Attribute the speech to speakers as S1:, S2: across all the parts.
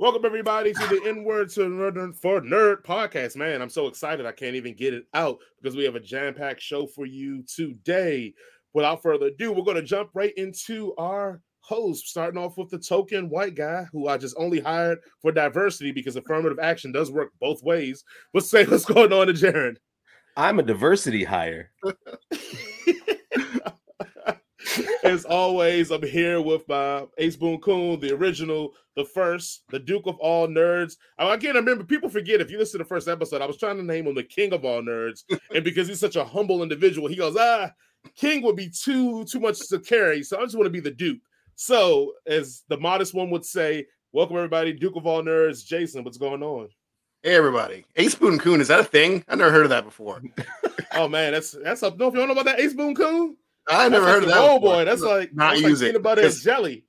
S1: Welcome everybody to the N-word to Nerd for Nerd podcast. Man, I'm so excited I can't even get it out because we have a jam-packed show for you today. Without further ado, we're going to jump right into our host, starting off with the token white guy who I just only hired for diversity because affirmative action does work both ways. Let's say what's going on to Jaron.
S2: I'm a diversity hire.
S1: As always, I'm here with my Ace Boon Coon, the original, the first, the Duke of all nerds. I can't remember. People forget if you listen to the first episode, I was trying to name him the King of all nerds, and because he's such a humble individual, he goes, ah, King would be too too much to carry, so I just want to be the Duke. So, as the modest one would say, welcome everybody, Duke of all nerds, Jason. What's going on?
S3: Hey everybody, Ace Boon Coon is that a thing? I never heard of that before.
S1: oh man, that's that's up. No, if you don't know about that Ace Boon Coon,
S3: I never heard
S1: like
S3: of that.
S1: Oh boy, that's like
S3: not
S1: that's
S3: use
S1: like
S3: it.
S1: peanut butter and
S3: 'cause-
S1: jelly.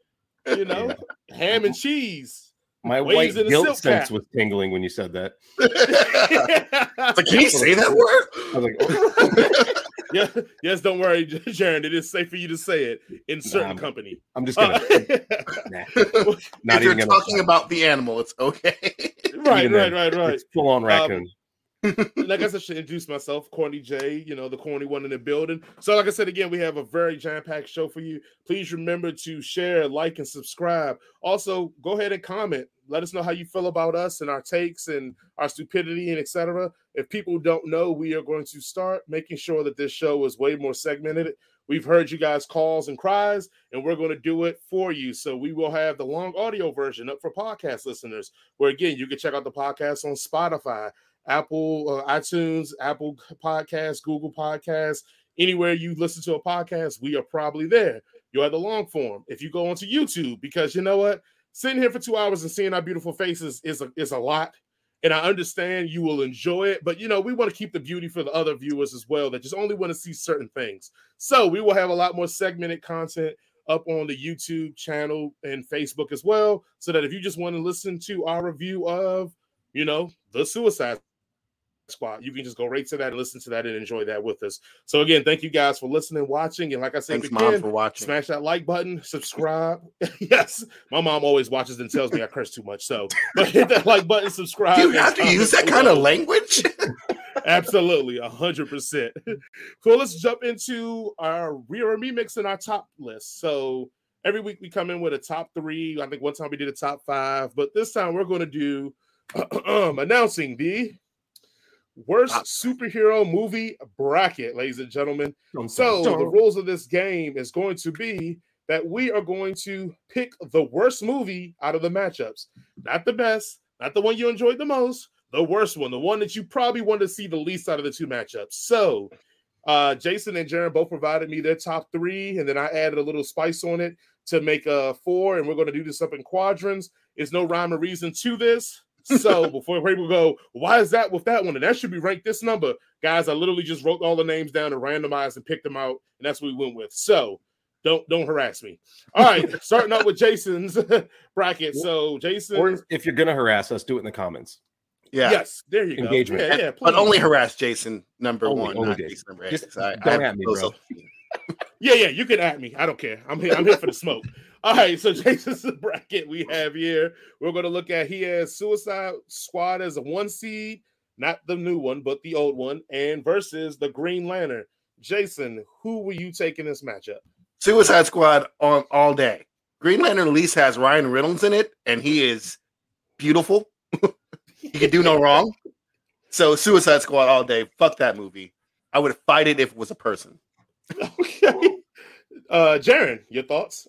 S1: You know, ham and cheese.
S2: My
S1: Waves
S2: white
S1: in a
S2: guilt sense
S1: cap.
S2: was tingling when you said that.
S3: It's like, can you say that word?
S2: I was like, oh,
S1: yeah, yes, don't worry, Jaron. It is safe for you to say it in certain
S2: I'm-
S1: company.
S2: I'm just
S1: Uh,
S2: gonna nah, not
S3: if you're talking about the animal, it's okay.
S1: right,
S2: even
S1: right, right, right.
S2: Full on raccoon.
S1: Like I said, I should introduce myself, Corny J, you know, the corny one in the building. So, like I said again, we have a very jam-packed show for you. Please remember to share, like, and subscribe. Also, go ahead and comment. Let us know how you feel about us and our takes and our stupidity and etc. If people don't know, we are going to start making sure that this show is way more segmented. We've heard you guys' calls and cries, and we're going to do it for you. So we will have the long audio version up for podcast listeners, where again you can check out the podcast on Spotify, Apple, uh, iTunes, Apple Podcasts, Google Podcasts, anywhere you listen to a podcast, we are probably there. You'll have the long form. If you go onto YouTube, because you know what, sitting here for two hours and seeing our beautiful faces is a, is a lot. And I understand you will enjoy it, but you know, we want to keep the beauty for the other viewers as well that just only want to see certain things. So we will have a lot more segmented content up on the YouTube channel and Facebook as well. So that if you just want to listen to our review of, you know, the Suicide Squad, you can just go right to that and listen to that and enjoy that with us. So again, thank you guys for listening, watching, and like I said,
S3: Thanks,
S1: again,
S3: mom, for watching.
S1: smash that like button, subscribe. yes, my mom always watches and tells me I curse too much. So, but hit that like button, subscribe.
S3: Do you have to use that kind of language?
S1: Absolutely, a hundred percent. Cool. let's jump into our we are remixing our top list. So every week we come in with a top three. I think one time we did a top five, but this time we're going to do um, announcing the worst
S3: Top
S1: superhero movie bracket, ladies and gentlemen.
S2: Dun,
S1: So
S2: dun,
S1: the rules of this game is going to be that we are going to pick the worst movie out of the matchups, not the best, not the one you enjoyed the most, the worst one, the one that you probably wanted to see the least out of the two matchups. So uh Jason and Jaron both provided me their top three, and then I added a little spice on it to make a four, and we're going to do this up in quadrants. There's no rhyme or reason to this. So before people go, why is that with that one? And that should be ranked this number. Guys, I literally just wrote all the names down and randomized and picked them out, and that's what we went with. So don't don't harass me. All right, starting out with Jason's bracket. So Jason,
S2: Or if you're gonna harass us, do it in the comments.
S3: yeah.
S1: yes, there you go.
S2: Engagement.
S1: Yeah, yeah,
S3: But only harass Jason number
S2: Only-
S3: one,
S2: only
S3: not
S2: Jason.
S3: Jason number
S2: Just
S3: I-
S2: don't
S3: I
S2: at me, bro.
S1: Yeah, yeah, you can at me. I don't care. I'm here. I'm here for the smoke. All right, so Jason's bracket we have here. We're going to look at he has Suicide Squad as a one seed, not the new one, but the old one, and versus the Green Lantern. Jason, who will you take in this matchup?
S3: Suicide Squad on all day. Green Lantern at least has Ryan Reynolds in it, and he is beautiful. he could do no wrong. So Suicide Squad all day. Fuck that movie. I would fight it if it was a person.
S1: Okay. Uh Jaron, your thoughts?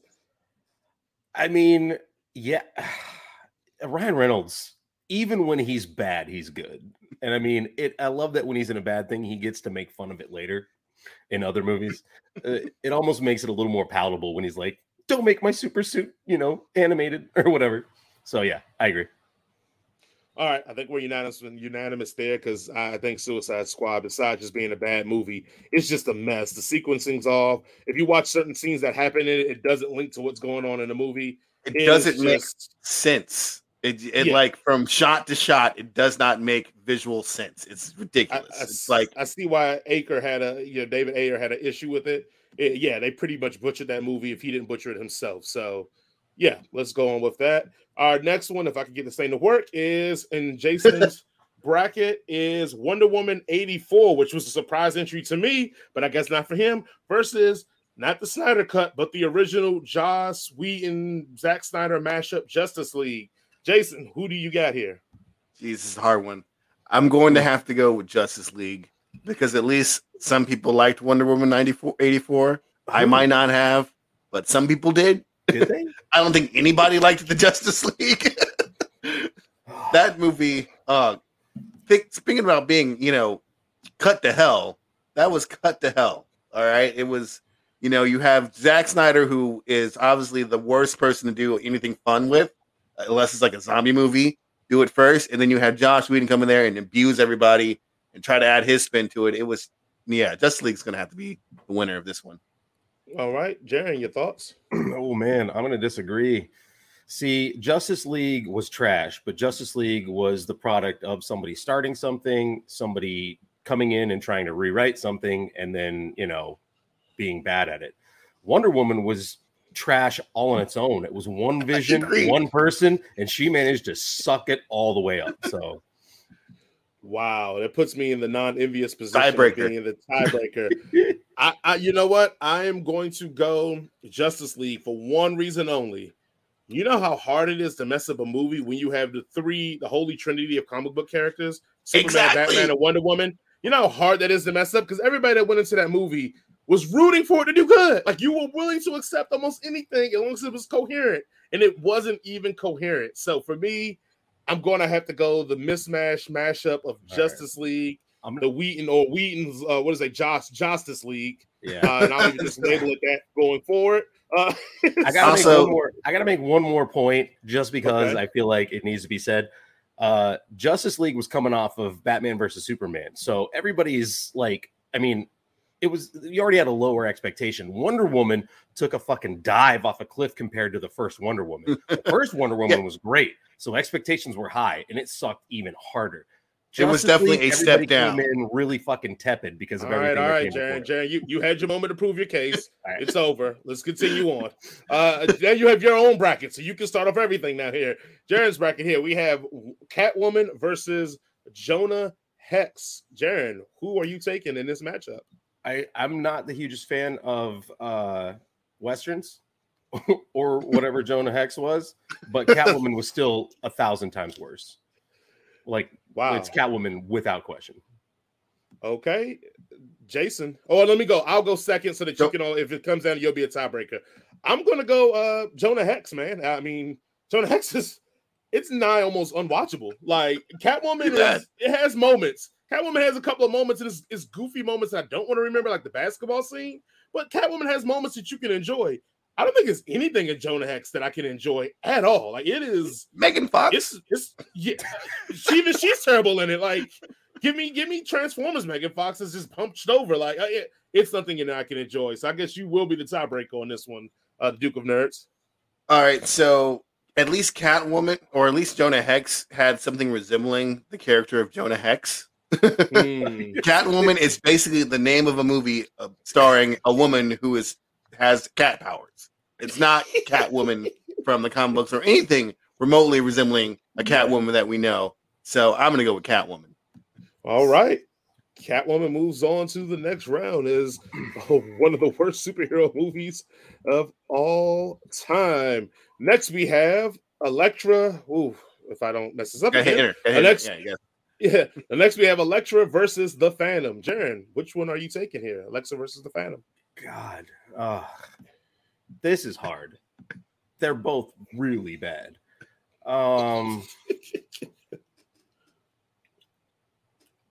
S2: I mean, yeah, Ryan Reynolds, even when he's bad, he's good. And I mean, it. I love that when he's in a bad thing, he gets to make fun of it later in other movies. uh, it almost makes it a little more palatable when he's like, "Don't make my super suit, you know, animated or whatever." So yeah, I agree.
S1: All right, I think we're unanimous unanimous there because I think Suicide Squad, besides just being a bad movie, it's just a mess. The sequencing's off. If you watch certain scenes that happen in it, it doesn't link to what's going on in the movie.
S3: It
S1: It's
S3: doesn't make sense. It, it
S1: Yeah.
S3: like from shot to shot, it does not make visual sense. It's ridiculous.
S1: I
S3: it's like
S1: I see why Aker had a you know David Ayer had an issue with it. It- Yeah, they pretty much butchered that movie if he didn't butcher it himself. So yeah, let's go on with that. Our next one, if I can get this thing to work, is in Jason's bracket is Wonder Woman 84, which was a surprise entry to me, but I guess not for him, versus not the Snyder cut, but the original Joss Whedon, Zack Snyder mashup Justice League. Jason, who do you got here?
S3: This Jesus, hard one. I'm going to have to go with Justice League because at least some people liked Wonder Woman 94, 84. I might not have, but some people did.
S2: They?
S3: I don't think anybody liked the Justice League. that movie, uh, speaking about being, you know, cut to hell, that was cut to hell. All right. It was, you know, you have Zack Snyder, who is obviously the worst person to do anything fun with, unless it's like a zombie movie. Do it first, and then you have Josh Whedon come in there and abuse everybody and try to add his spin to it. It was, yeah, Justice League's going to have to be the winner of this one.
S1: All right, Jaron, your thoughts?
S2: oh man, I'm going to disagree. See, Justice League was trash, but Justice League was the product of somebody starting something, somebody coming in and trying to rewrite something, and then, you know, being bad at it. Wonder Woman was trash all on its own. It was one vision, one person, and she managed to suck it all the way up. So,
S1: wow, that puts me in the non-envious position
S3: Tiebreaker.
S1: of being the tiebreaker. I, I, you know what? I am going to go Justice League for one reason only. You know how hard it is to mess up a movie when you have the three, the holy trinity of comic book characters: Superman,
S3: Exactly.
S1: Batman, and Wonder Woman. You know how hard that is to mess up because everybody that went into that movie was rooting for it to do good. Like you were willing to accept almost anything as long as it was coherent, and it wasn't even coherent. So for me, I'm going to have to go the mismatch mashup of
S2: right.
S1: Justice League,
S2: I'm
S1: the Whedon or Whedon's uh, what is it, Josh Justice League,
S2: yeah.
S1: uh, and I'll even just label it that going forward. Uh,
S2: I gotta make one more. I gotta make one more point just because
S1: Okay.
S2: I feel like it needs to be said. Uh, Justice League was coming off of Batman versus Superman, so everybody's like, I mean, it was you already had a lower expectation. Wonder Woman took a fucking dive off a cliff compared to the first Wonder Woman. The first Wonder Woman was great, so expectations were high, and it sucked even harder.
S3: It was
S2: Justice
S3: definitely a step down.
S2: Came in really fucking tepid because of
S1: all right,
S2: everything.
S1: all
S2: that
S1: right, Jaron,
S2: before
S1: you, you had your moment to prove your case.
S2: All right.
S1: It's over. Let's continue on. Uh, then you have your own bracket, so you can start off everything now. Here, Jaron's bracket. Here we have Catwoman versus Jonah Hex. Jaron, who are you taking in this matchup?
S2: I I'm not the hugest fan of uh westerns or whatever Jonah Hex was, but Catwoman was still a thousand times worse. Like
S1: Wow.
S2: it's Catwoman without question.
S1: Okay, Jason. Oh, let me go. I'll go second so that you can all. If it comes down, you'll be a tiebreaker. I'm gonna go uh Jonah Hex, man. I mean, Jonah Hex is it's nigh almost unwatchable. Like Catwoman is it has moments. Catwoman has a couple of moments and it's, it's goofy moments I don't want to remember, like the basketball scene. But Catwoman has moments that you can enjoy. I don't think it's anything in Jonah Hex that I can enjoy at all. Like it is
S3: Megan Fox.
S1: it's it's yeah. she, even she's terrible in it. Like, give me give me Transformers. Megan Fox is just punched over. Like, it, it's something you know I can enjoy. So I guess you will be the tiebreaker on this one, uh, Duke of Nerds.
S3: All right, so at least Catwoman, or at least Jonah Hex, had something resembling the character of Jonah Hex.
S1: Hmm.
S3: Catwoman is basically the name of a movie uh, starring a woman who is has cat powers. It's not Catwoman from the comic books or anything remotely resembling a Catwoman that we know. So I'm gonna go with Catwoman.
S1: All right. Catwoman moves on to the next round is one of the worst superhero movies of all time. Next we have Elektra. Ooh, if I don't mess this up
S3: Okay, hit
S1: again.
S3: her, hit her.
S1: Next-
S3: Yeah, yeah.
S1: Yeah. The next we have Elektra versus the Phantom. Jaron, which one are you taking here? Alexa versus the Phantom.
S2: God, uh, this is hard. They're both really bad. Um,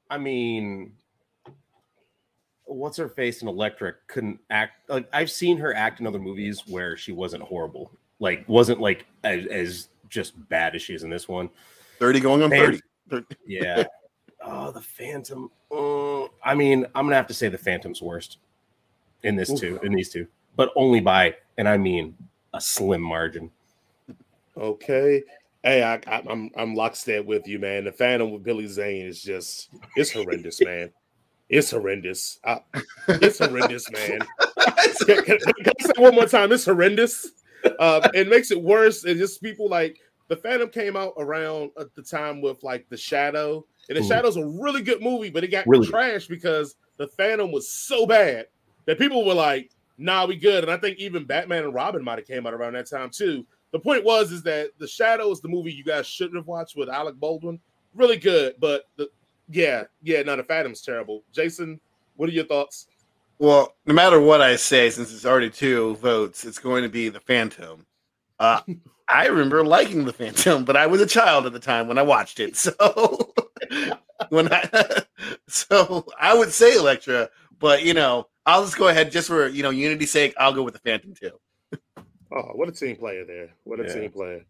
S2: I mean, what's her face in Elektra couldn't act like I've seen her act in other movies where she wasn't horrible, like wasn't like as, as just bad as she is in this one.
S3: 30 going on
S2: Man.
S3: 30.
S2: Yeah. oh, the Phantom. Uh, I mean, I'm gonna have to say the Phantom's worst in this
S1: Oof.
S2: two, in these two, but only by, and I mean a slim margin.
S1: Okay. Hey, I, I, I'm I'm lockstep with you, man. The Phantom with Billy Zane is just it's horrendous, man. It's horrendous. I- it's horrendous, man. Can, can- can I say one more time? It's horrendous. Um, it makes it worse. And just people like the Phantom came out around at the time with like the Shadow, and the
S2: Mhm.
S1: Shadow's a really good movie, but it got
S2: Really good.
S1: trashed because the Phantom was so bad that people were like, "Nah, we good." And I think even Batman and Robin might have came out around that time too. The point was is that the Shadow is the movie you guys shouldn't have watched with Alec Baldwin. Really good, but the yeah, yeah, no, the Phantom's terrible. Jason, what are your thoughts?
S3: Well, no matter what I say, since it's already two votes, it's going to be the Phantom. Uh, I remember liking the Phantom, but I was a child at the time when I watched it. So when I so I would say Elektra, but you know, I'll just go ahead just for you know unity's sake, I'll go with the Phantom too.
S1: Oh, what a team player there! What a
S2: Yeah.
S1: team player.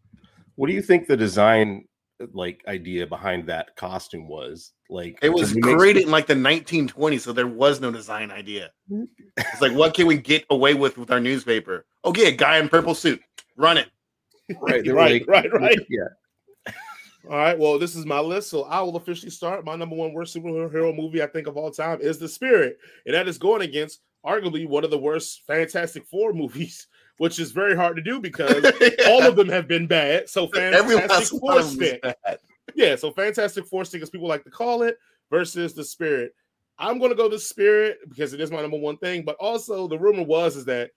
S2: What do you think the design like idea behind that costume was? Like
S3: It was created in like the 1920s, so there was no design idea. Mm-hmm. It's like, what can we get away with with our newspaper? Oh, okay, a guy in purple suit, run it.
S2: right,
S1: right,
S2: like-
S1: right, right.
S2: Yeah.
S1: All right. Well, this is my list, so I will officially start. My number one worst superhero movie I think of all time is The Spirit, and that is going against arguably one of the worst Fantastic Four movies, which is very hard to do because all of them have been bad. So Fantastic Four
S3: of them is
S1: stick, yeah. So Fantastic Four stick, as people like to call it, versus The Spirit. I'm going to go The Spirit because it is my number one thing, but also the rumor was is that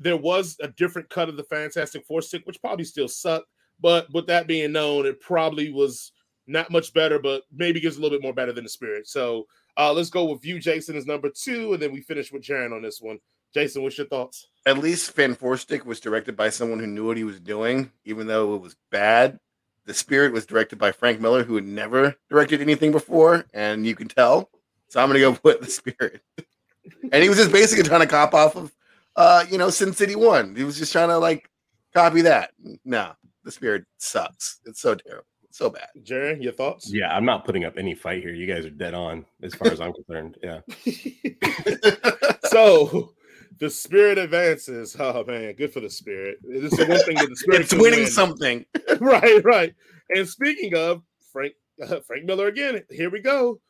S1: there was a different cut of the Fantastic Four stick, which probably still sucked. But with that being known, it probably was not much better, but maybe gives a little bit more better than the spirit. So uh, let's go with you, Jason, as number two, and then we finish with Jaron on this one. Jason, what's your thoughts?
S3: At least Fan Four Stick was directed by someone who knew what he was doing, even though it was bad. The Spirit was directed by Frank Miller, who had never directed anything before, and you can tell. So I'm gonna go with the Spirit. and he was just basically trying to cop off of, uh, you know, Sin City One. He was just trying to like copy that. No, the Spirit sucks. It's so terrible, so bad.
S1: Jaron, your thoughts?
S2: Yeah, I'm not putting up any fight here. You guys are dead on as far as I'm concerned. Yeah.
S1: so the spirit advances. Oh man, good for the spirit. This is the one thing that the spirit
S3: it's winning
S1: win.
S3: something.
S1: right, right. And speaking of Frank Frank Miller again, here we go.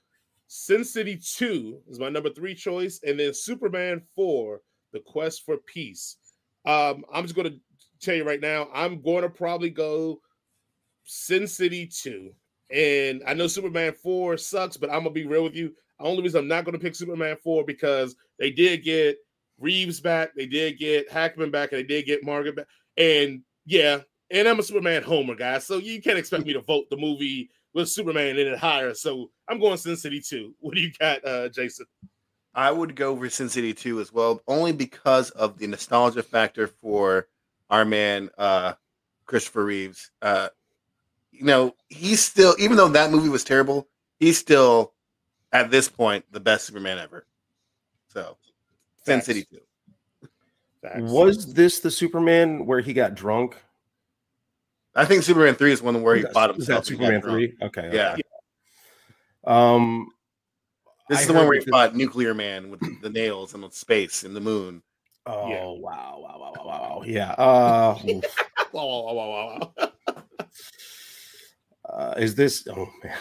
S1: Sin City 2 is my number three choice, and then Superman 4, The Quest for Peace. Um, I'm just gonna tell you right now, I'm gonna probably go Sin City 2. And I know Superman 4 sucks, but I'm gonna be real with you. The only reason I'm not gonna pick Superman 4 because they did get Reeves back, they did get Hackman back, and they did get Margaret back. And yeah, and I'm a Superman homer guy, so you can't expect me to vote the movie with Superman in it higher. So I'm going Sin City 2. What do you got, uh, Jason?
S3: I would go for Sin City 2 as well, only because of the nostalgia factor for our man uh Christopher Reeves. Uh you know, he's still even though that movie was terrible, he's still at this point the best Superman ever. So Sin City 2.
S1: Facts.
S2: Was this the Superman where he got drunk?
S3: I think Superman 3 is one where he
S2: Is that-
S3: fought
S2: is that
S3: himself.
S2: Superman three? Okay.
S3: Yeah.
S2: okay. Um,
S3: This
S2: I
S3: is the one where he
S2: this-
S3: fought Nuclear Man with the nails and the space and the moon.
S2: Oh
S1: Yeah.
S2: wow, wow, wow, wow, wow. Yeah. Uh.
S1: Wow, wow, wow, wow, wow.
S2: uh, is this? Oh man.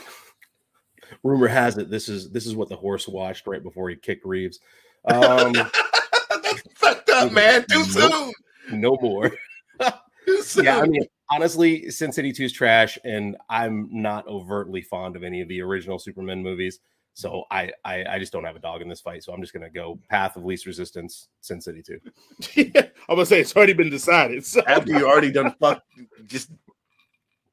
S2: Rumor has it this is this is what the horse watched right before he kicked Reeves. Um,
S3: That's fucked up, man. Too
S2: Nope.
S3: soon.
S2: no more.
S3: Too soon.
S2: Yeah, I mean, honestly, Sin City 2 is trash, and I'm not overtly fond of any of the original Superman movies. So I, I, I just don't have a dog in this fight. So I'm just gonna go path of least resistance, Sin City 2.
S1: I'm gonna say it's already been decided. So
S3: after you already done fuck just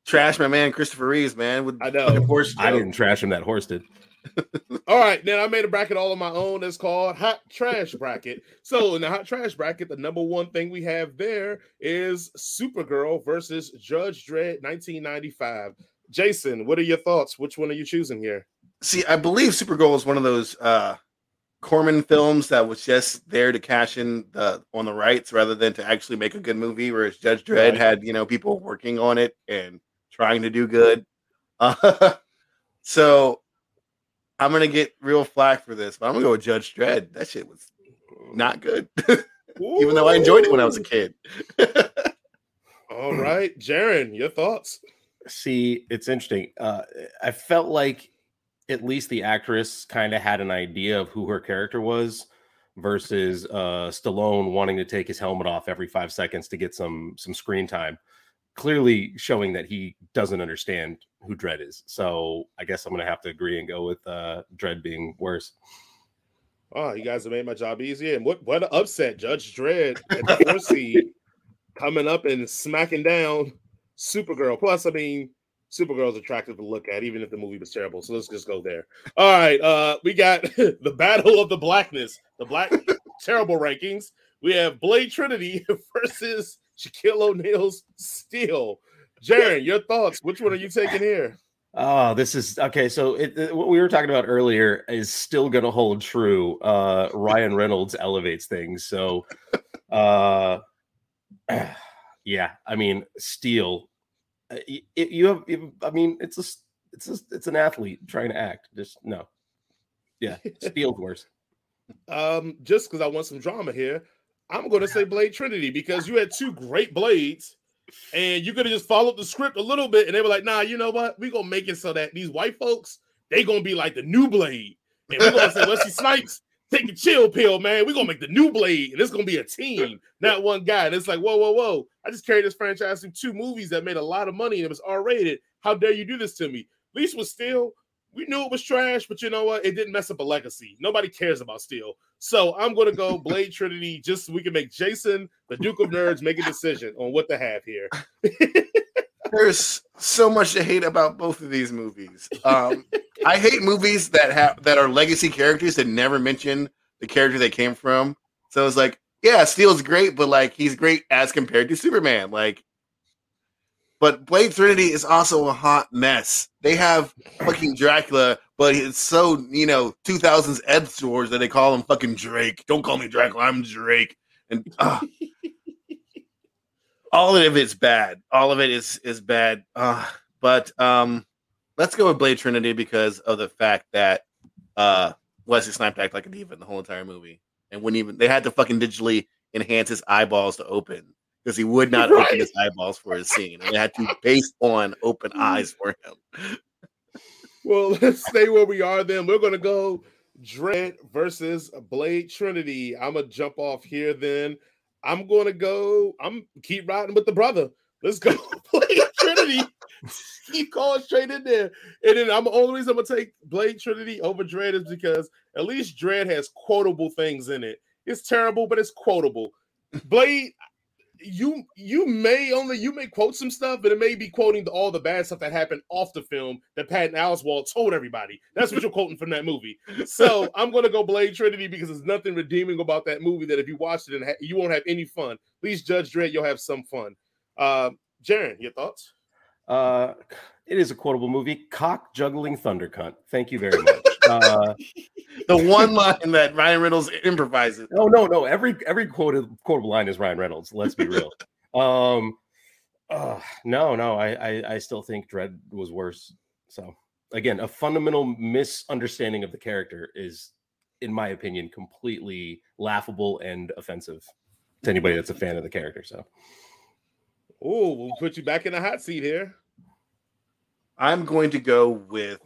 S3: trash my man Christopher Reeves, man. With
S1: I know.
S3: horse
S2: I didn't trash him. That horse did.
S1: All right, then I made a bracket all on my own. It's called Hot Trash Bracket. So in the Hot Trash Bracket, the number one thing we have there is Supergirl versus Judge Dredd 1995. Jason, what are your thoughts? Which one are you choosing here?
S3: See, I believe Supergirl is one of those uh Corman films that was just there to cash in the on the rights rather than to actually make a good movie. Whereas Judge Dredd
S1: Right.
S3: had you know people working on it and trying to do good. Uh, so I'm gonna get real flack for this, but I'm gonna go with Judge Dredd. That shit was not good, even though I enjoyed it when I was a kid.
S1: All right, Jaron, your thoughts?
S2: See, it's interesting. Uh, I felt like at least the actress kind of had an idea of who her character was, versus uh, Stallone wanting to take his helmet off every five seconds to get some some screen time. Clearly showing that he doesn't understand who Dredd is. So I guess I'm gonna have to agree and go with uh, Dredd being worse.
S1: Oh, you guys have made my job easier. And what what an upset, Judge Dredd at the four seed coming up and smacking down Supergirl. Plus, I mean, Supergirl's attractive to look at, even if the movie was terrible. So let's just go there. All right, uh, we got the Battle of the Blackness, the Black Terrible rankings. We have Blade Trinity versus Shaquille O'Neal's Steel. Jaron, your thoughts? Which one are you taking here?
S2: Oh, this is okay. So it, it, what we were talking about earlier is still going to hold true. Uh, Ryan Reynolds elevates things. So, uh, yeah, I mean, Steel. uh, It, you have, I mean, it's a, it's a, it's an athlete trying to act. Just no. Yeah, Steel's worse.
S1: Um, just because I want some drama here, I'm going to say Blade Trinity because you had two great blades, and you could have just followed the script a little bit, and they were like, "Nah, you know what? We are gonna make it so that these white folks they gonna be like the new Blade, and we're gonna say Wesley Snipes." Take a chill pill, man. We're gonna make the new blade, and it's gonna be a team, not one guy. And it's like, whoa, whoa, whoa. I just carried this franchise through two movies that made a lot of money and it was R-rated. How dare you do this to me? Least with Steel, we knew it was trash, but you know what? It didn't mess up a legacy. Nobody cares about Steel. So I'm gonna go Blade Trinity just so we can make Jason, the Duke of Nerds, make a decision on what to have here.
S3: There's so much to hate about both of these movies. Um, I hate movies that have that are legacy characters that never mention the character they came from. So it's like, yeah, Steel's great, but like he's great as compared to Superman. Like, but Blade Trinity is also a hot mess. They have fucking Dracula, but it's so you know 2000s Ed stores that they call him fucking Drake. Don't call me Dracula, I'm Drake. And uh, all of it's bad. All of it is is bad. Uh, but um, let's go with Blade Trinity because of the fact that uh, Wesley Snipes acted like a diva in the whole entire movie, and wouldn't even. They had to fucking digitally enhance his eyeballs to open because he would not
S1: Right.
S3: open his eyeballs for his scene, and they had to base on open eyes for him.
S1: Well, let's stay where we are then. We're gonna go Dredd versus Blade Trinity. I'm gonna jump off here then. I'm gonna go, I'm keep riding with the brother. Let's go Blade Trinity. keep going straight in there. And then I'm the only reason I'm gonna take Blade Trinity over Dredd is because at least Dredd has quotable things in it. It's terrible, but it's quotable. Blade, you you may only you may quote some stuff, but it may be quoting the, all the bad stuff that happened off the film that Patton Oswalt told everybody. That's what you're quoting from that movie. So I'm gonna go Blade Trinity because there's nothing redeeming about that movie that if you watch it and ha- you won't have any fun. At least Judge Dredd, you'll have some fun. Uh, Jaron, your thoughts?
S2: Uh, it is a quotable movie. Cock juggling thunder cunt. Thank you very much. Uh,
S3: The one line that Ryan Reynolds improvises.
S2: no, no, no. Every every quoted quotable line is Ryan Reynolds. Let's be real. um, uh, no, no. I, I I still think Dredd was worse. So again, a fundamental misunderstanding of the character is, in my opinion, completely laughable and offensive to anybody that's a fan of the character. So
S1: Oh, we'll put you back in the hot seat here.
S3: I'm going to go with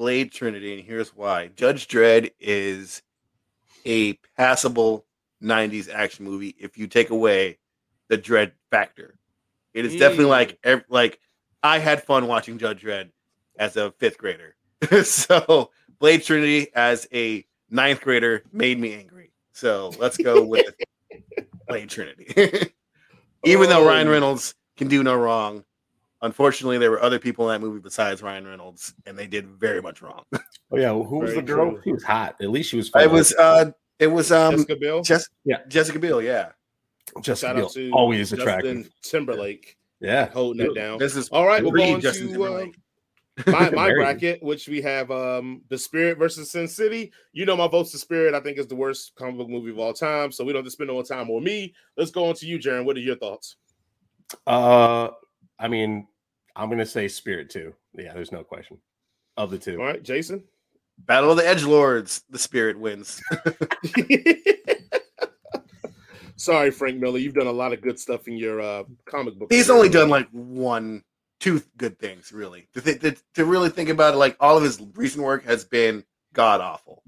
S3: Blade Trinity, and here's why. Judge Dredd is a passable 90s action movie if you take away the dread factor. It is definitely
S1: Mm.
S3: like ev- like I had fun watching Judge Dredd as a fifth grader. so Blade Trinity as a ninth grader made me angry. So let's go with Blade Trinity. Even though Ryan
S1: Oh.
S3: Reynolds can do no wrong, unfortunately there were other people in that movie besides Ryan Reynolds, and they did very much wrong.
S2: oh yeah, who was
S1: Very
S2: the girl?
S1: true.
S2: She was hot. At least she was. fun.
S3: It was uh it was um
S1: Jessica Biel.
S3: Jess-
S2: Yeah.
S3: Jessica Biel, yeah.
S2: Jessica
S1: Shout
S2: Biel,
S1: out to
S2: always
S1: Justin
S2: attractive.
S1: Timberlake
S2: Yeah.
S1: holding it down.
S3: This is
S1: All right, we're
S3: Read
S1: going
S3: Justin
S1: to uh, my, my bracket, which we have um the Spirit versus Sin City. You know my vote's the Spirit. I think is the worst comic book movie of all time. So we don't have to spend no time on me. Let's go on to you, Jaron. What are your thoughts?
S2: Uh, I mean, I'm gonna say Spirit too. Yeah, there's no question of the two.
S1: All right, Jason.
S3: Battle of the Edge Lords. The spirit wins.
S1: Sorry, Frank Miller. You've done a lot of good stuff in your uh comic book.
S3: He's
S1: career.
S3: only done like one, two good things, really. To, th- to, to really think about it, like all of his recent work has been god awful.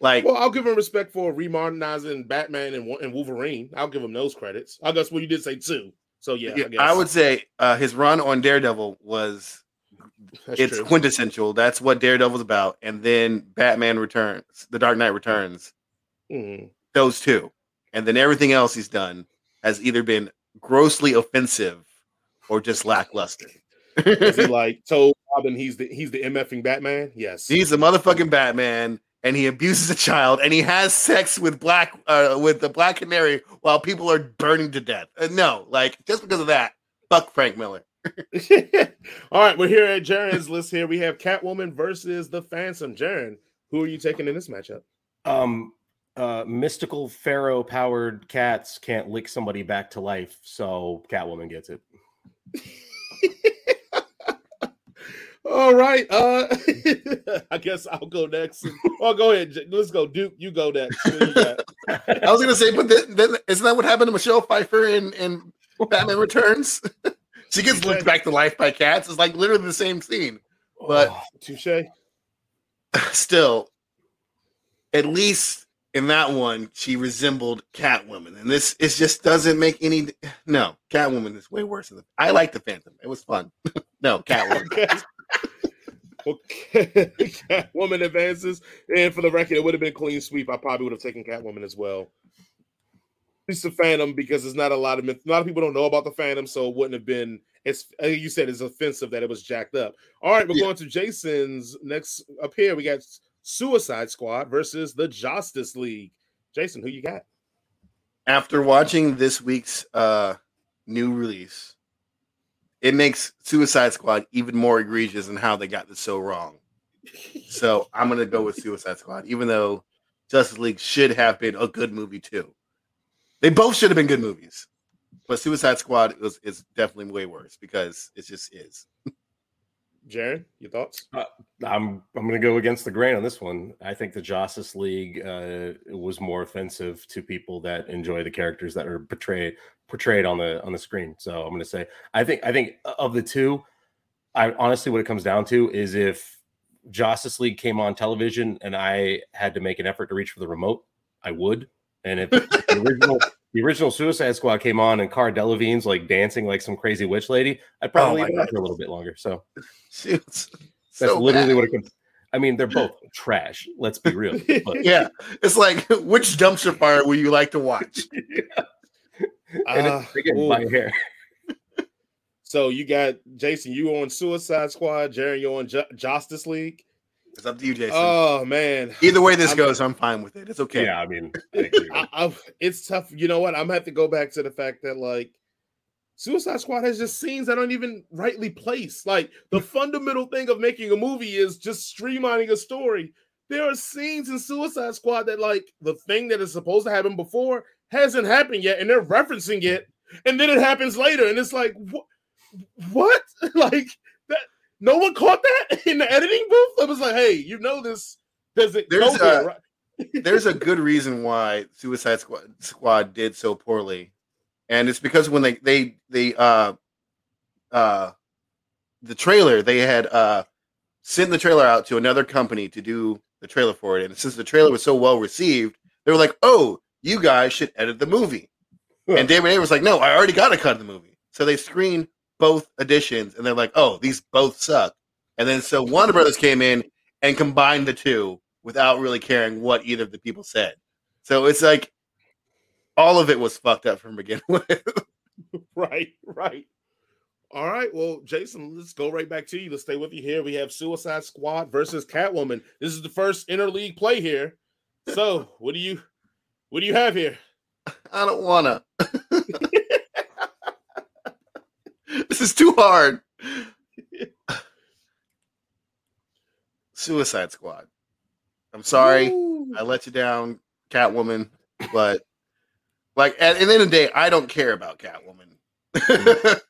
S3: Like,
S1: Well, I'll give him respect for remodernizing Batman and, and Wolverine. I'll give him those credits. I guess well, you did say two, so yeah,
S3: yeah,
S1: I, guess.
S3: I would say uh, his run on Daredevil was
S1: That's
S3: it's
S1: true.
S3: quintessential. That's what Daredevil's about. And then Batman Returns, The Dark Knight Returns,
S1: Mhm.
S3: those two, and then everything else he's done has either been grossly offensive or just lackluster.
S1: Is he like told Robin he's the he's the MFing Batman? Yes.
S3: He's the motherfucking Batman, and he abuses a child, and he has sex with black uh, with the Black Canary while people are burning to death. Uh, no, like just because of that, fuck Frank Miller.
S1: All right, we're here at Jaron's list. Here we have Catwoman versus the Phantom. Jaren, who are you taking in this matchup?
S2: Um, uh, mystical pharaoh powered cats can't lick somebody back to life, so Catwoman gets it.
S1: All right. Uh I guess I'll go next. Oh, go ahead. Let's go. Duke, you go next. You?
S3: I was gonna say, but then, then isn't that what happened to Michelle Pfeiffer in, in Batman Returns? she gets licked back to life by cats. It's like literally the same scene. But-
S2: Oh,
S1: Touche.
S3: Still, at least in that one, she resembled Catwoman, and this it just doesn't make any. No, Catwoman is way worse than the. I like the Phantom. It was fun. no, Catwoman.
S1: Catwoman advances. And for the record, it would have been a clean sweep. I probably would have taken Catwoman as well. Least the Phantom, because there's not a lot of myth- a lot of people don't know about the Phantom, so it wouldn't have been it's uh, you said it's offensive that it was jacked up. All right, we're
S3: Yeah.
S1: going to Jason's next up here. We got Suicide Squad versus the Justice League. Jason, who you got?
S3: After watching this week's uh new release, it makes Suicide Squad even more egregious in how they got this so wrong. So I'm gonna go with Suicide Squad, even though Justice League should have been a good movie too. They both should have been good movies, but Suicide Squad is definitely way worse because it just is.
S1: Jaron, your thoughts?
S2: I'm I'm going to go against the grain on this one. I think the Justice League uh, was more offensive to people that enjoy the characters that are portrayed portrayed on the on the screen. So I'm going to say I think I think of the two, I honestly what it comes down to is if Justice League came on television and I had to make an effort to reach for the remote, I would. And if the original the original Suicide Squad came on and Cara Delevingne's like dancing like some crazy witch lady, I'd probably
S3: Oh my
S2: leave it for a little bit longer. So
S3: It's
S2: that's
S3: so
S2: literally
S3: bad.
S2: what it comes. I mean, they're both trash. Let's be real. But
S3: Yeah, it's like which dumpster fire would you like to watch?
S2: and
S1: Ah,
S2: it's, again,
S1: ooh.
S2: by hair.
S1: So you got Jason, you on Suicide Squad, Jaron, you on Ju- Justice League.
S3: It's up to you, Jason.
S1: Oh man,
S3: Either way this
S1: I'm-
S3: goes, I'm fine with it. It's okay.
S2: Yeah, I mean, I.
S1: I, I, it's tough. You know what? I'm gonna have to go back to the fact that like Suicide Squad has just scenes that aren't even rightly placed. Like the mm. fundamental thing of making a movie is just streamlining a story. There are scenes in Suicide Squad that like the thing that is supposed to happen before hasn't happened yet, and they're referencing it, and then it happens later, and it's like what? What? like that? No one caught that in the editing booth. I was like, hey, you know this doesn't go
S3: There's
S1: there,
S3: a-
S1: right?
S3: There's a good reason why Suicide Squad, Squad did so poorly, and it's because when they they they uh uh the trailer they had uh sent the trailer out to another company to do the trailer for it, and since the trailer was so well received, they were like, "Oh, you guys should edit the movie." And David Ayer was like, "No, I already got a cut of the movie." So they screened both editions, and they're like, "Oh, these both suck." And then so Warner Brothers came in and combined the two without really caring what either of the people said. So it's like all of it was fucked up from begin with.
S1: Right, right. All right. Well, Jason, let's go right back to you. Let's stay with you here. We have Suicide Squad versus Catwoman. This is the first interleague play here. So, what do you what do you have here?
S3: I don't wanna. this is too hard. Suicide Squad. I'm sorry.
S1: Ooh.
S3: I let you down, Catwoman, but like at, at the end of the day, I don't care about Catwoman. the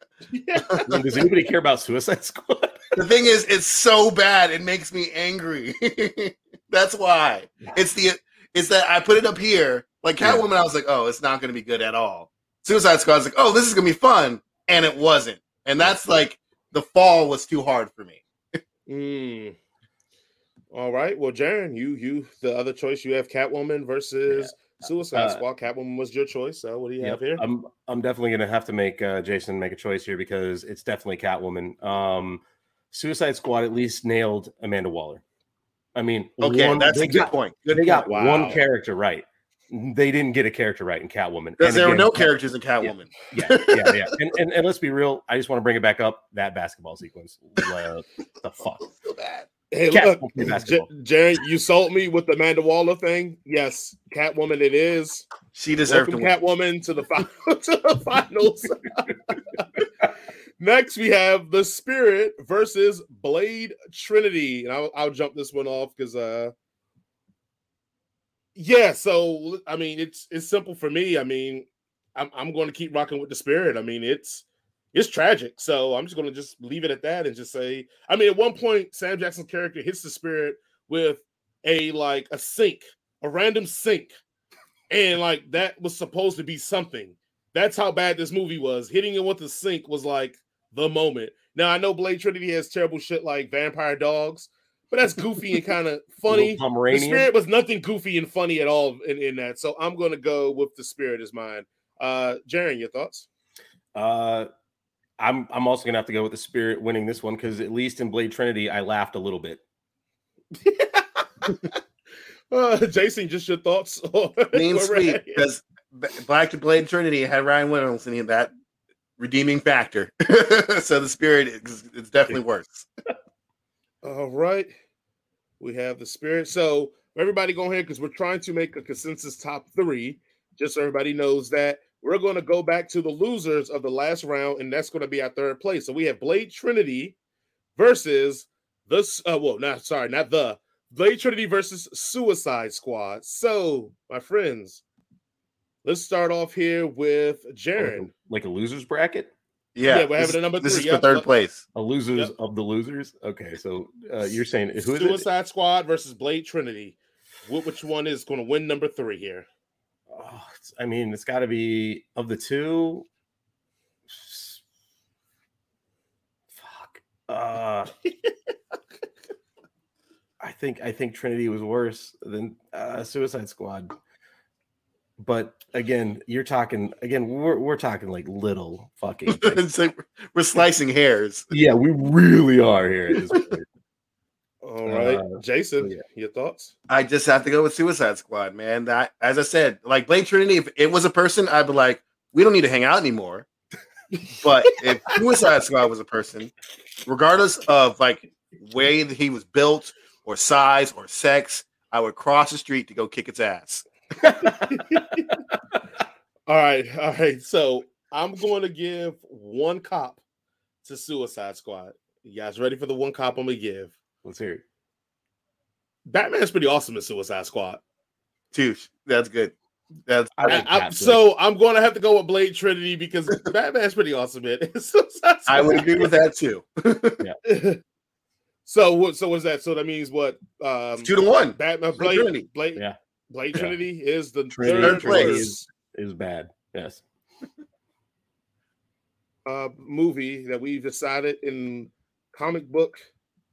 S2: Does anybody care about Suicide Squad?
S3: The thing is, it's so bad, it makes me angry. That's why. It's the it's that I put it up here. Like
S2: Yeah.
S3: Catwoman, I was like, oh, it's not gonna be good at all. Suicide Squad I was like, oh, this is gonna be fun, and it wasn't. And that's like the fall was too hard for me.
S1: Mm. All right. Well, Jaron, you you the other choice you have Catwoman versus Suicide
S2: Uh,
S1: Squad. Catwoman was your choice. So what do you
S2: Yep.
S1: have here?
S2: I'm I'm definitely gonna have to make uh, Jason make a choice here because it's definitely Catwoman. Um, Suicide Squad at least nailed Amanda Waller. I mean,
S3: Okay,
S2: one-
S3: that's a good
S2: got,
S3: point. Good
S2: They got
S1: Wow.
S2: one character right. They didn't get a character right in Catwoman.
S3: because
S2: And
S3: there were no characters in Catwoman.
S2: Yeah, yeah, yeah. And, and and let's be real. I just want to bring it back up. That basketball sequence. Uh, the fuck.
S3: So bad.
S1: Hey,
S2: Cat-
S1: look,
S2: okay,
S1: J-
S2: basketball.
S1: You sold me with the Amanda Waller thing. Yes, Catwoman, it is.
S3: She deserved
S1: Welcome,
S3: to win.
S1: Catwoman, to the final, to the finals. Next, we have the Spirit versus Blade Trinity, and I'll, I'll jump this one off because, uh, yeah. So, I mean, it's it's simple for me. I mean, I'm I'm going to keep rocking with the Spirit. I mean, it's it's tragic. So I'm just going to just leave it at that and just say, I mean, at one point, Sam Jackson's character hits the Spirit with a like a sink, a random sink and like that was supposed to be something. That's how bad this movie was. Hitting it with the sink was like the moment. Now I know Blade Trinity has terrible shit like vampire dogs, but that's goofy and kind of funny.
S2: Little
S1: The spirit was nothing goofy and funny at all in, in that. So I'm gonna go with the spirit as mine. Uh Jaron, your thoughts?
S2: Uh, I'm I'm also gonna have to go with the spirit winning this one because at least in Blade Trinity, I laughed a little bit.
S1: Uh Jason, just your thoughts. on
S3: Mean sweet because Black to Blade Trinity had Ryan Reynolds in it, that redeeming factor. so the spirit is it's definitely worse.
S1: All right. We have the spirit. So everybody go ahead because we're trying to make a consensus top three, just so everybody knows that we're going to go back to the losers of the last round, and that's going to be our third place. So we have Blade Trinity versus this. Uh, well, not sorry, not the Blade Trinity versus Suicide Squad. So, my friends, let's start off here with
S2: Like
S1: Jaron.
S2: a, like a losers bracket.
S3: Yeah,
S1: Yeah, we're having
S3: this,
S1: a number
S3: This is
S1: yeah,
S3: for third place.
S2: A losers
S1: Yep.
S2: of the losers. Okay, so uh, you're saying who is it?
S1: Suicide Squad versus Blade Trinity. Which one is going to win number three here?
S2: Oh, it's- I mean, it's got to be of the two. Fuck. Uh, I think I think Trinity was worse than uh, Suicide Squad. But again, you're talking again. We're we're talking like little fucking.
S3: It's like we're slicing hairs.
S2: yeah, we really are here. At this point.
S1: All right,
S2: Uh,
S1: Jason,
S2: yeah.
S1: your thoughts?
S3: I just have to go with Suicide Squad, man. That, as I said, like Blade Trinity, if it was a person, I'd be like, we don't need to hang out anymore. But if Suicide Squad was a person, regardless of like way that he was built or size or sex, I would cross the street to go kick its ass.
S1: All right, all right. So I'm going to give one cop to Suicide Squad. You guys ready for the one cop I'm gonna give?
S2: Let's hear it.
S1: Batman's pretty awesome in Suicide Squad.
S3: Touche. That's good. That's
S2: I
S1: I- I-
S2: Catwoman.
S1: so I'm going to have to go with Blade Trinity because Batman's pretty awesome in Suicide
S3: I would agree with that too. yeah.
S1: so what? So what's that? So that means what? Um,
S3: two to one.
S1: Batman
S3: Blade
S1: Blade
S3: Trinity.
S1: Blade,
S2: Yeah.
S1: Blade
S2: Yeah.
S1: Trinity is the
S2: Trinity-
S1: third
S3: Trinity
S1: place.
S3: is-
S2: Is bad. Yes.
S1: uh, movie that we've decided in comic book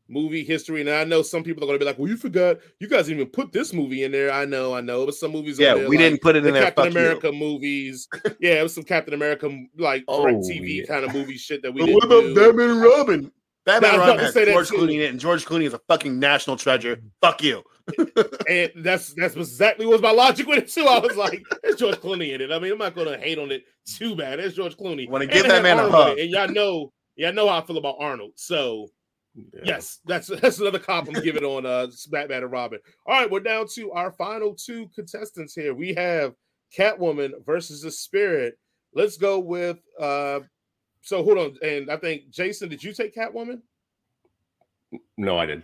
S1: movie history. And I know some people are going to be like, "Well, you forgot. You guys didn't even put this movie in there." I know, I know, but some movies.
S3: Yeah,
S1: there,
S3: we
S1: like
S3: didn't put it
S1: the
S3: in there.
S1: Captain
S3: Fuck you.
S1: America movies. yeah, it was some Captain America like
S2: Oh,
S1: TV
S2: yeah.
S1: kind of movie shit that we
S3: But
S1: didn't
S3: what about
S1: do.
S3: Batman and Robin? Batman
S1: I
S3: and
S1: was
S3: Robin has George. Clooney in it, and George Clooney is a fucking national treasure. Fuck you.
S1: and that's that's exactly what was my logic with it too. I was like, "There's George Clooney in it." I mean, I'm not going to hate on it too bad. There's George Clooney.
S3: Wanna
S1: And
S3: give that man a
S1: Arnold in
S3: hug.
S1: and y'all know, y'all know how I feel about Arnold. So
S2: Yeah.
S1: Yes, that's that's another comp I'm giving on uh Batman and Robin. All right, we're down to our final two contestants here. We have Catwoman versus the Spirit. Let's go with uh so hold on, and I think Jason, did you take Catwoman?
S2: No, I did.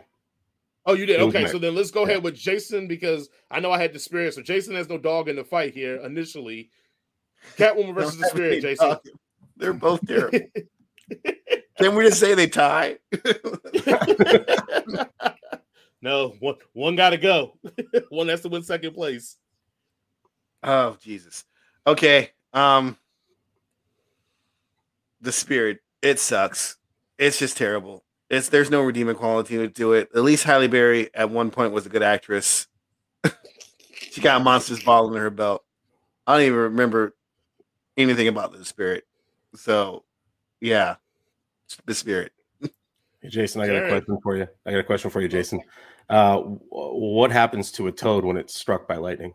S1: Oh, you did. Okay,
S2: Mac.
S1: so then let's go
S2: Yeah.
S1: ahead with Jason because I know I had the Spirit. So Jason has no dog in the fight here initially. Catwoman versus the Spirit, Jason.
S3: They're both terrible. Can we just say they tie?
S1: no, one one got to go. one has to win second place.
S3: Oh Jesus. Okay. Um the spirit. It sucks. It's just terrible. It's there's no redeeming quality to do it. At least Halle Berry at one point was a good actress. she got Monsters Ball in her belt. I don't even remember anything about the spirit. So, yeah, the spirit.
S2: Hey, Jason, I got a question for you. I got a question for you, Jason. Uh, what happens to a toad when it's struck by lightning?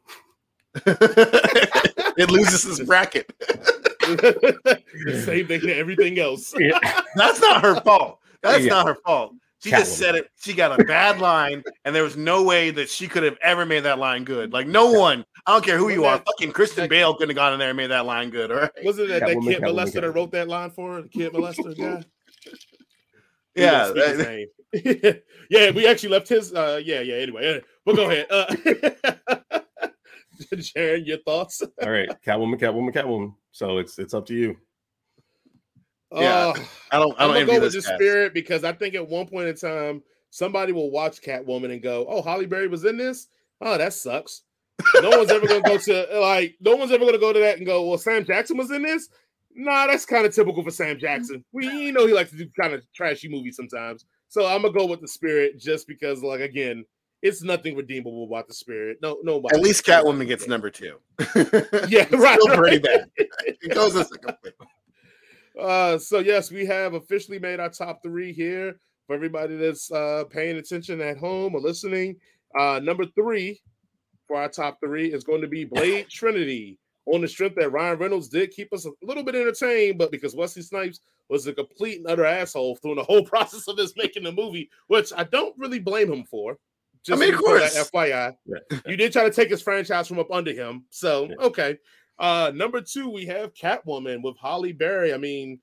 S3: it loses its bracket.
S1: Same thing to everything else. Yeah.
S3: That's not her fault. That's
S2: Yeah.
S3: not her fault. She just
S2: Catwoman.
S3: said it. She got a bad line, and there was no way that she could have ever made that line good. Like no one. I don't care who you are.
S1: Wasn't that-
S3: Fucking Kristen
S1: that-
S3: Bale couldn't have gone in there and made that line good. All right.
S1: Wasn't that that
S2: Catwoman,
S1: kid
S2: Catwoman,
S1: molester that wrote that line for her? The kid molester guy? We
S3: Yeah.
S1: didn't speak his name. yeah, we actually left his. Uh, yeah, yeah. Anyway, uh, but go ahead. Uh, Sharon, your thoughts?
S2: All right, Catwoman, Catwoman, Catwoman. So it's it's up to you.
S3: Yeah.
S1: Uh,
S3: I don't. I
S1: I'm gonna go with the
S3: cast.
S1: spirit because I think at one point in time somebody will watch Catwoman and go, "Oh, Halle Berry was in this. Oh, that sucks." No one's ever gonna go to like. No one's ever gonna go to that and go, "Well, Sam Jackson was in this." Nah, that's kind of typical for Sam Jackson. We you know he likes to do kind of trashy movies sometimes. So I'm gonna go with the spirit just because, like, again, it's nothing redeemable about the spirit. No, nobody.
S3: At least Catwoman gets number two.
S1: Yeah, right.
S3: Still pretty bad. It goes in second.
S1: Uh, so yes, we have officially made our top three here for everybody that's uh, paying attention at home or listening. Uh, number three for our top three is going to be Blade Trinity. On the strength that Ryan Reynolds did keep us a little bit entertained, but because Wesley Snipes was a complete and utter asshole through the whole process of this making the movie, which I don't really blame him for.
S3: I mean, of
S1: for that
S3: course.
S1: FYI,
S2: Yeah.
S1: you did try to take his franchise from up under him, so
S2: Yeah.
S1: okay. Uh, number two, we have Catwoman with Halle Berry. I mean,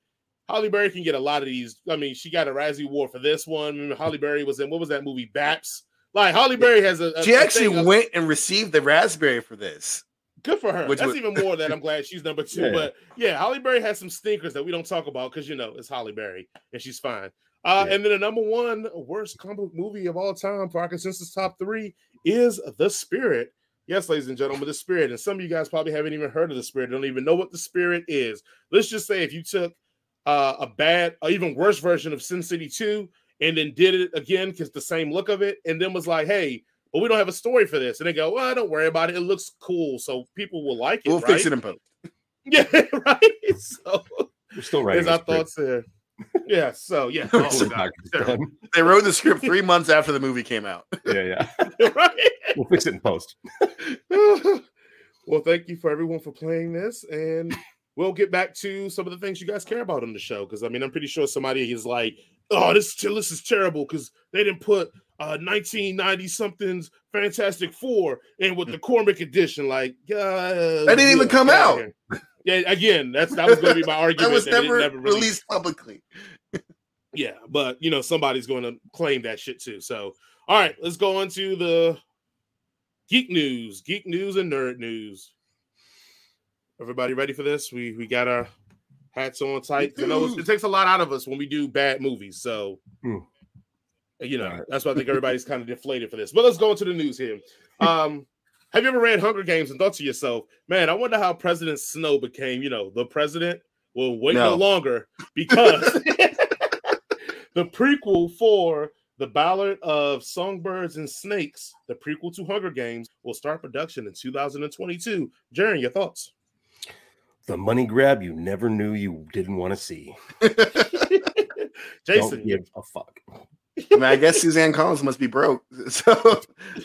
S1: Halle Berry can get a lot of these. I mean, she got a Razzie Award for this one. Halle Berry was in what was that movie? Baps. Like Halle Berry has a. a-
S3: She
S1: a
S3: actually
S1: thing of-
S3: went and received the raspberry for this.
S1: good for her.
S3: which
S1: That's
S3: was-
S1: even more that I'm glad she's number two.
S2: Yeah.
S1: But yeah, Halle Berry has some stinkers that we don't talk about because you know it's Halle Berry and she's fine. Uh,
S2: Yeah.
S1: And then the number one worst comic movie of all time for our consensus top three is The Spirit. Yes, ladies and gentlemen, The Spirit. And some of you guys probably haven't even heard of The Spirit, don't even know what The Spirit is. Let's just say if you took uh, a bad, or even worse version of Sin City 2 and then did it again because the same look of it, and then was like, hey, but we don't have a story for this. And they go, well, don't worry about it. It looks cool. So people will like it.
S3: We'll
S1: right?
S3: fix it in post.
S1: Yeah, right. So
S2: We're still right.
S1: there's our thoughts there. Yeah, so yeah. Oh,
S2: Still
S1: God.
S2: not
S1: Terrible.
S2: done.
S3: They wrote the script three months after the movie came out.
S2: Yeah, yeah.
S1: right?
S2: We'll fix it in post.
S1: well, thank you for everyone for playing this, and we'll get back to some of the things you guys care about on the show. Because I mean, I'm pretty sure somebody is like, "Oh, this this is terrible," because they didn't put uh 1990 something's Fantastic Four in with the Corman edition. Like, uh,
S3: That didn't even come out.
S1: Here. Yeah, again, that's that was going to be my argument.
S3: That was
S1: that it
S3: never,
S1: never released.
S3: released publicly.
S1: Yeah, but you know, somebody's going to claim that shit too. So, all right, let's go on to the geek news, geek news, and nerd news. Everybody ready for this? We we got our hats on tight. You know it takes a lot out of us when we do bad movies. So,
S2: Hmm.
S1: you know,
S2: All right.
S1: that's why I think everybody's kind of deflated for this. But let's go into the news here. Um, have you ever read Hunger Games and thought to yourself, man, I wonder how President Snow became, you know, the president? Well, wait no,
S3: No.
S1: longer because the prequel for The Ballad of Songbirds and Snakes, the prequel to Hunger Games, will start production in 2022. Jaron, your thoughts?
S2: The money grab you never knew you didn't want to see.
S1: Jason,
S2: Don't give a fuck.
S3: I mean, I guess Suzanne Collins must be broke. So,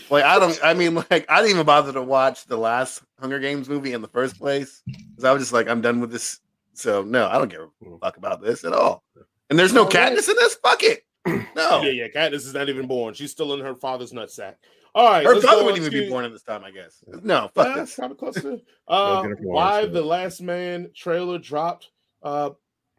S3: like, I don't. I mean, like, I didn't even bother to watch the last Hunger Games movie in the first place because I was just like, I'm done with this. So, no, I don't give a fuck about this at all. And there's no
S1: All right.
S3: Katniss in this. Fuck it. No,
S1: yeah, yeah, Katniss is not even born. She's still in her father's nutsack. All right,
S3: her father wouldn't
S1: on
S3: even be born at this time. I guess. No, fuck
S1: Yeah,
S3: this.
S1: kind of close to. Uh,
S2: Y
S1: the. Last Man trailer dropped? Uh,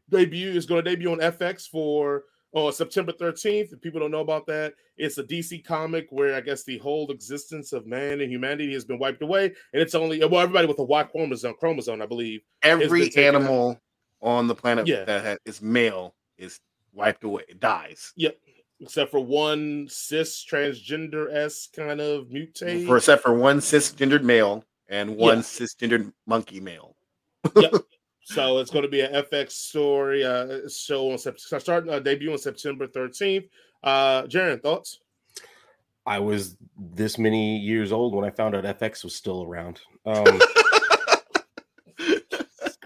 S1: debut is going to debut on FX for oh September thirteenth. If people don't know about that, it's a DC comic where I guess the whole existence of man and humanity has been wiped away, and it's only well everybody with a Y chromosome, chromosome, I believe.
S3: Every
S1: taken out.
S3: animal on the planet
S1: Yeah.
S3: that ha- is male is wiped away. It dies Yep.
S1: Except for one cis transgender s kind of mutate.
S3: for except for one cisgendered male and one
S1: Yeah.
S3: cisgendered monkey male.
S1: So it's going to be an FX story uh, show on September, starting uh, debut on September 13th. Uh, Jaron, thoughts?
S2: I was this many years old when I found out FX was still around. Um,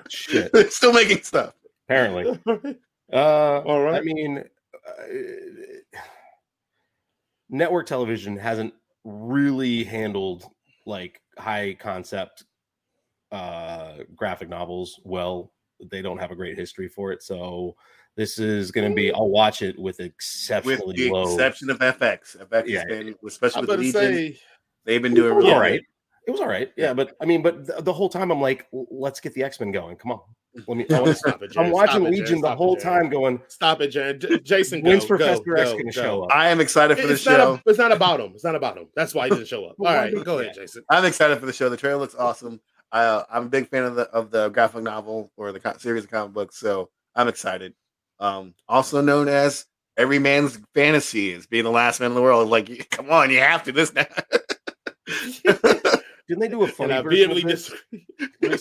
S2: shit.
S3: They're still making stuff.
S2: Apparently. Uh,
S1: All right.
S2: I mean, uh, network television hasn't really handled like high concept uh graphic novels well. They don't have a great history for it, so this is going to be. I'll watch it with
S3: With
S2: exceptionally
S3: the
S2: low.
S3: exception of FX. FX
S2: Yeah.
S3: has been, especially with
S1: about to
S3: Legion,
S1: say,
S3: they've been doing
S2: was
S3: really
S2: all
S3: good.
S2: It was all right. Yeah, but I mean, but the, the whole time I'm like, let's get the X Men going. Come on. Let me. I
S1: stop it, Jared.
S2: I'm
S1: Stop
S2: watching
S1: it,
S2: Legion the
S1: Stop it,
S2: whole time, going,
S1: Stop it, Jaron. J- Jason, go,
S2: when's
S1: go,
S2: Professor X going to show up?
S3: I am excited for the
S1: It's not,
S3: show.
S1: a, it's not about him. It's not about him. That's why he didn't show up. All
S2: Well, why
S1: right,
S2: not?
S1: go ahead, Jason.
S3: I'm excited for the show. The trailer looks awesome. Uh, I'm a big fan of the of the graphic novel or the series of comic books, so I'm excited. Um, also known as every man's fantasy is being the last man in the world. Like, come on, you have to this now.
S2: Didn't they do a funny version of this?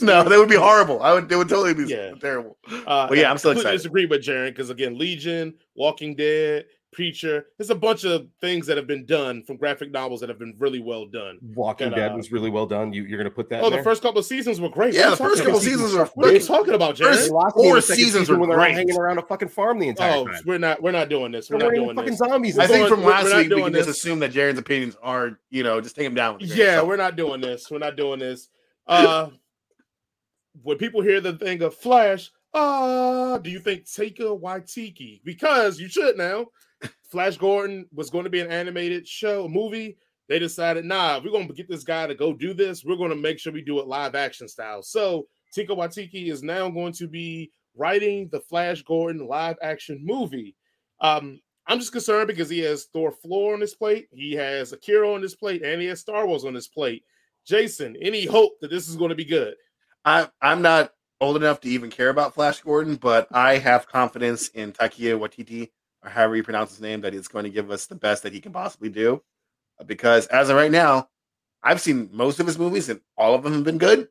S3: no, that would be horrible. I would. It would totally be
S1: Yeah.
S3: terrible.
S1: Uh,
S3: But yeah, I'm still excited.
S1: disagree with Jaron because again, Legion, Walking Dead, Preacher. There's a bunch of things that have been done from graphic novels that have been really well done.
S2: Walking
S1: And,
S2: Dead
S1: uh,
S2: was really well done. You, you're going to put that.
S1: Oh,
S2: in
S1: the first couple of seasons were great.
S3: Yeah,
S1: What
S3: the first couple
S1: about?
S3: seasons are.
S1: What are you talking about, Jaron?
S3: First- Four
S2: me in the second
S3: seasons
S2: season
S3: were
S2: when they're
S3: great.
S2: hanging around a fucking farm the entire
S1: Oh,
S2: time.
S1: we're not. We're not doing this. We're
S2: There
S1: not
S2: weren't
S1: doing
S2: fucking
S1: this.
S2: zombies.
S3: I think
S1: going-
S3: from
S1: we're-
S3: last
S1: we're
S3: week we
S1: doing
S3: can just assume that Jaron's opinions are, you know, just take them down. with a grain of
S1: Yeah, we're not doing this. We're not doing this. Uh, when people hear the thing of Flash, uh, do you think Taika Waititi? Because you should now. Flash Gordon was going to be an animated show, movie. They decided, nah, we're going to get this guy to go do this, we're going to make sure we do it live action style. So Taika Waititi is now going to be writing the Flash Gordon live action movie. Um, I'm just concerned because he has Thor Floor on his plate, he has Akira on his plate, and he has Star Wars on his plate. Jason, any hope that this is going to be good?
S3: I, I'm not old enough to even care about Flash Gordon, but I have confidence in Takia Watiti, or however you pronounce his name, that he's going to give us the best that he can possibly do. Uh, because as of right now, I've seen most of his movies, and all of them have been good.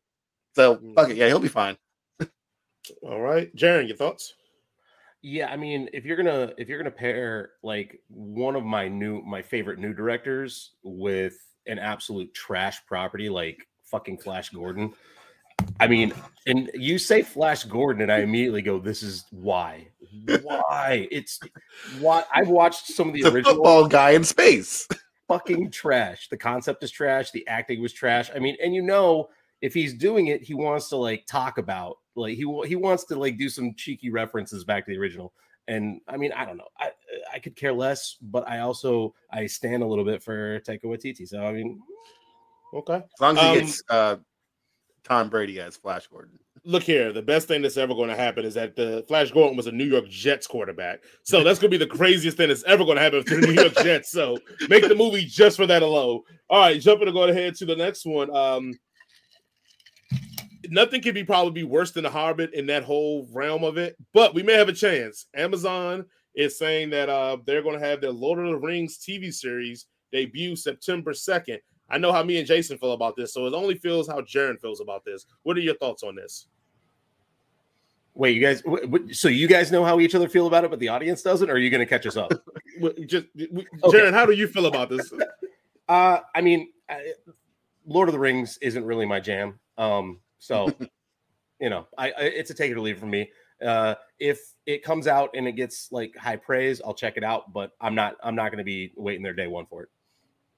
S3: So mm. fuck it, yeah, he'll be fine.
S1: All right, Jaron, your thoughts?
S2: Yeah, I mean, if you're gonna if you're gonna pair like one of my new my favorite new directors with an absolute trash property like fucking Flash Gordon, I mean, and you say Flash Gordon, and I immediately go, "This is why, why?" It's why I've watched some of the
S3: It's
S2: original
S3: football guy in space.
S2: fucking trash. The concept is trash. The acting was trash. I mean, and you know, if he's doing it, he wants to like talk about like he he wants to like do some cheeky references back to the original. And I mean, I don't know. I I could care less, but I also I stand a little bit for Taika Waititi. So I mean,
S1: Okay.
S3: As long as he
S1: Um,
S3: gets uh, Tom Brady as Flash Gordon.
S1: Look here, the best thing that's ever going to happen is that the Flash Gordon was a New York Jets quarterback. So that's going to be the craziest thing that's ever going to happen to the New York Jets. So make the movie just for that alone. All right, jumping to go ahead to the next one. Um, nothing could be probably be worse than the Hobbit in that whole realm of it, but we may have a chance. Amazon is saying that uh, they're going to have their Lord of the Rings TV series debut September 2nd. I know how me and Jason feel about this, so it only feels how Jaron feels about this. What are your thoughts on this?
S2: wait, you guys. So you guys know how each other feel about it, but the audience doesn't. Or are you going to catch us up?
S1: Just
S2: Okay.
S1: Jaron, how do you feel about this?
S2: Uh, I mean, I, Lord of the Rings isn't really my jam. Um, so you know, I, I it's a take it or leave it for me. Uh, if it comes out and it gets like high praise, I'll check it out. But I'm not I'm not going to be waiting there day one for it.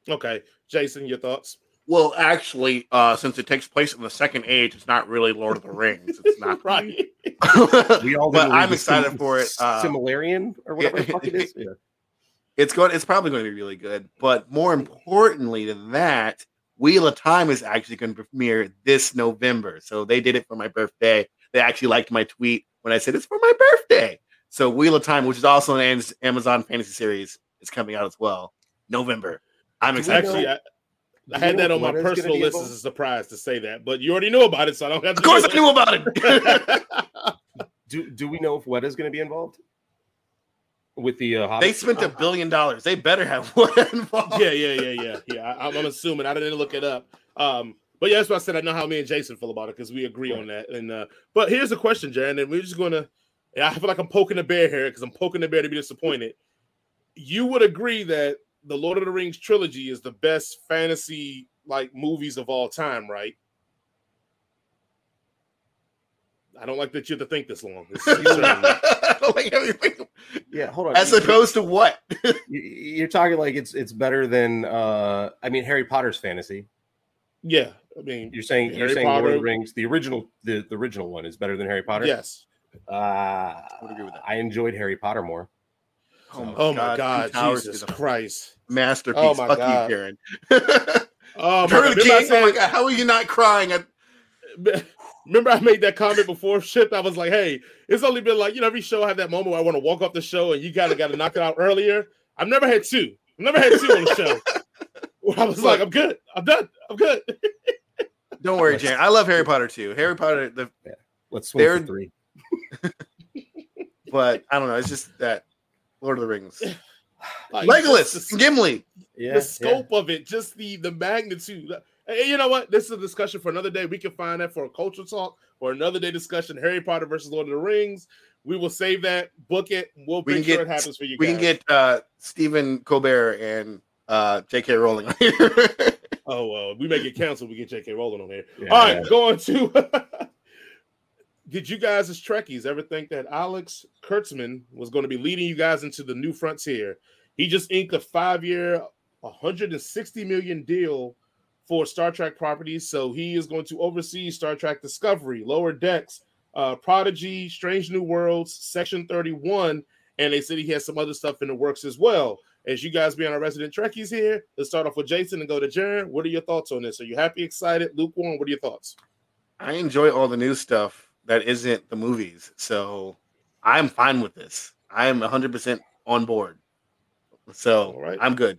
S1: Okay, Jason, your thoughts?
S3: Well, actually, uh, since it takes place in the second age, it's not really Lord of the Rings. It's not
S1: right.
S2: We all
S3: but I'm excited
S2: Sim-
S3: for it. Uh,
S2: Similarian or whatever the fuck it is. Yeah.
S3: it's going. It's probably going to be really good. But more importantly than that, Wheel of Time is actually going to premiere this November. So they did it for my birthday. They actually liked my tweet when I said it's for my birthday. So Wheel of Time, which is also an Amazon fantasy series, is coming out as well. November. I'm excited.
S1: Actually, I, I
S2: you
S1: had that on my personal list as a surprise to say that, but you already knew about it, so I don't have to.
S3: of course, I
S1: do
S3: knew about it.
S2: Do do we know if Weta's going to be involved with the uh,
S3: they spent a billion dollars. They better have one involved.
S1: yeah, yeah, yeah, yeah, yeah. I, I'm assuming I didn't look it up. Um, But yeah, that's why I said I know how me and Jason feel about it because we agree on that. And uh, but here's the question, Jaron, and we're just gonna. I feel like I'm poking the bear here because I'm poking the bear to be disappointed. You would agree that the Lord of the Rings trilogy is the best fantasy like movies of all time, right? I don't like that you have to think this long.
S2: yeah, hold on.
S3: As opposed to what?
S2: You're talking like it's it's better than uh I mean Harry Potter's fantasy.
S1: Yeah, I mean
S2: you're saying Harry you're saying Potter, Lord of the Rings, the original the, the original one is better than Harry Potter.
S1: Yes.
S2: Uh, I agree with that. I enjoyed Harry Potter more.
S1: Oh my oh god, my god Jesus Christ.
S3: Masterpiece. Oh my Fuck god. you, Karen.
S1: oh my god. King,
S3: oh my god, how are you not crying? At-
S1: Remember, I made that comment before shift. I was like, "Hey, it's only been like you know every show I have that moment where I want to walk off the show, and you kind of got to knock it out earlier." I've never had two. I've never had two on the show. Where I was like, "I'm good. I'm done. I'm good."
S3: Don't worry, Jane. I love Harry Potter too. Harry Potter. The
S2: yeah. let's swing for three.
S3: but I don't know. It's just that Lord of the Rings. Like, Legolas, the, Gimli.
S1: Yeah, the scope yeah. of it, just the the magnitude. Hey, you know what? This is a discussion for another day. We can find that for a culture talk or another day discussion. Harry Potter versus Lord of the Rings. We will save that, book it. We'll we make sure get, it happens for you.
S3: We
S1: guys.
S3: can get uh Stephen Colbert and uh J.K. Rowling on here.
S1: oh well, we may get canceled. We get J.K. Rowling on here. Yeah. All right, going to. Did you guys as Trekkies ever think that Alex Kurtzman was going to be leading you guys into the new frontier? He just inked a five-year, 160 million deal for Star Trek properties. So he is going to oversee Star Trek Discovery, Lower Decks, uh, Prodigy, Strange New Worlds, Section 31, and they said he has some other stuff in the works as well. As you guys being our resident Trekkies here, let's start off with Jason and go to Jaron. What are your thoughts on this? Are you happy, excited, lukewarm? What are your thoughts?
S3: I enjoy all the new stuff that isn't the movies, so I'm fine with this. I am 100% on board. So right. I'm good.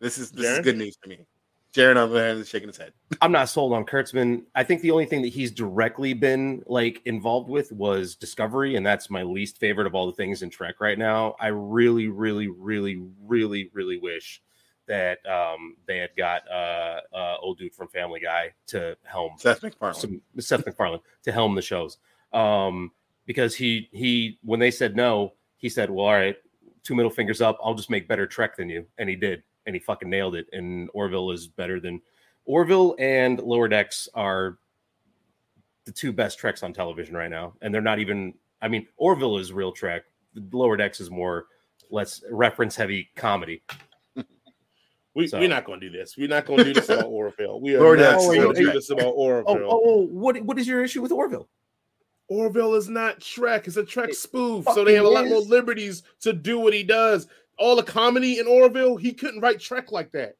S3: This is this Jaron? is good news for me. Jaron on the other hand is shaking his head.
S2: I'm not sold on Kurtzman. I think the only thing that he's directly been like involved with was Discovery, and that's my least favorite of all the things in Trek right now. I really, really, really, really, really wish that um, they had got uh, uh, old dude from Family Guy to helm
S3: Seth MacFarlane,
S2: some, Seth MacFarlane to helm the shows, um, because he he when they said no, he said, "Well, all right, two middle fingers up. I'll just make better Trek than you," and he did and he fucking nailed it. And Orville is better than Orville and Lower Decks are the two best treks on television right now, and they're not even. I mean, Orville is real Trek. Lower Decks is more less reference heavy comedy.
S1: We, so. We're not going to do this. We're not going to do this about Orville. We are Lower not going to do this about Orville.
S2: Oh, oh, oh, what, what is your issue with Orville?
S1: Orville is not Trek. It's a Trek spoof. So they have a lot more liberties to do what he does all the comedy in Orville, he couldn't write Trek like that.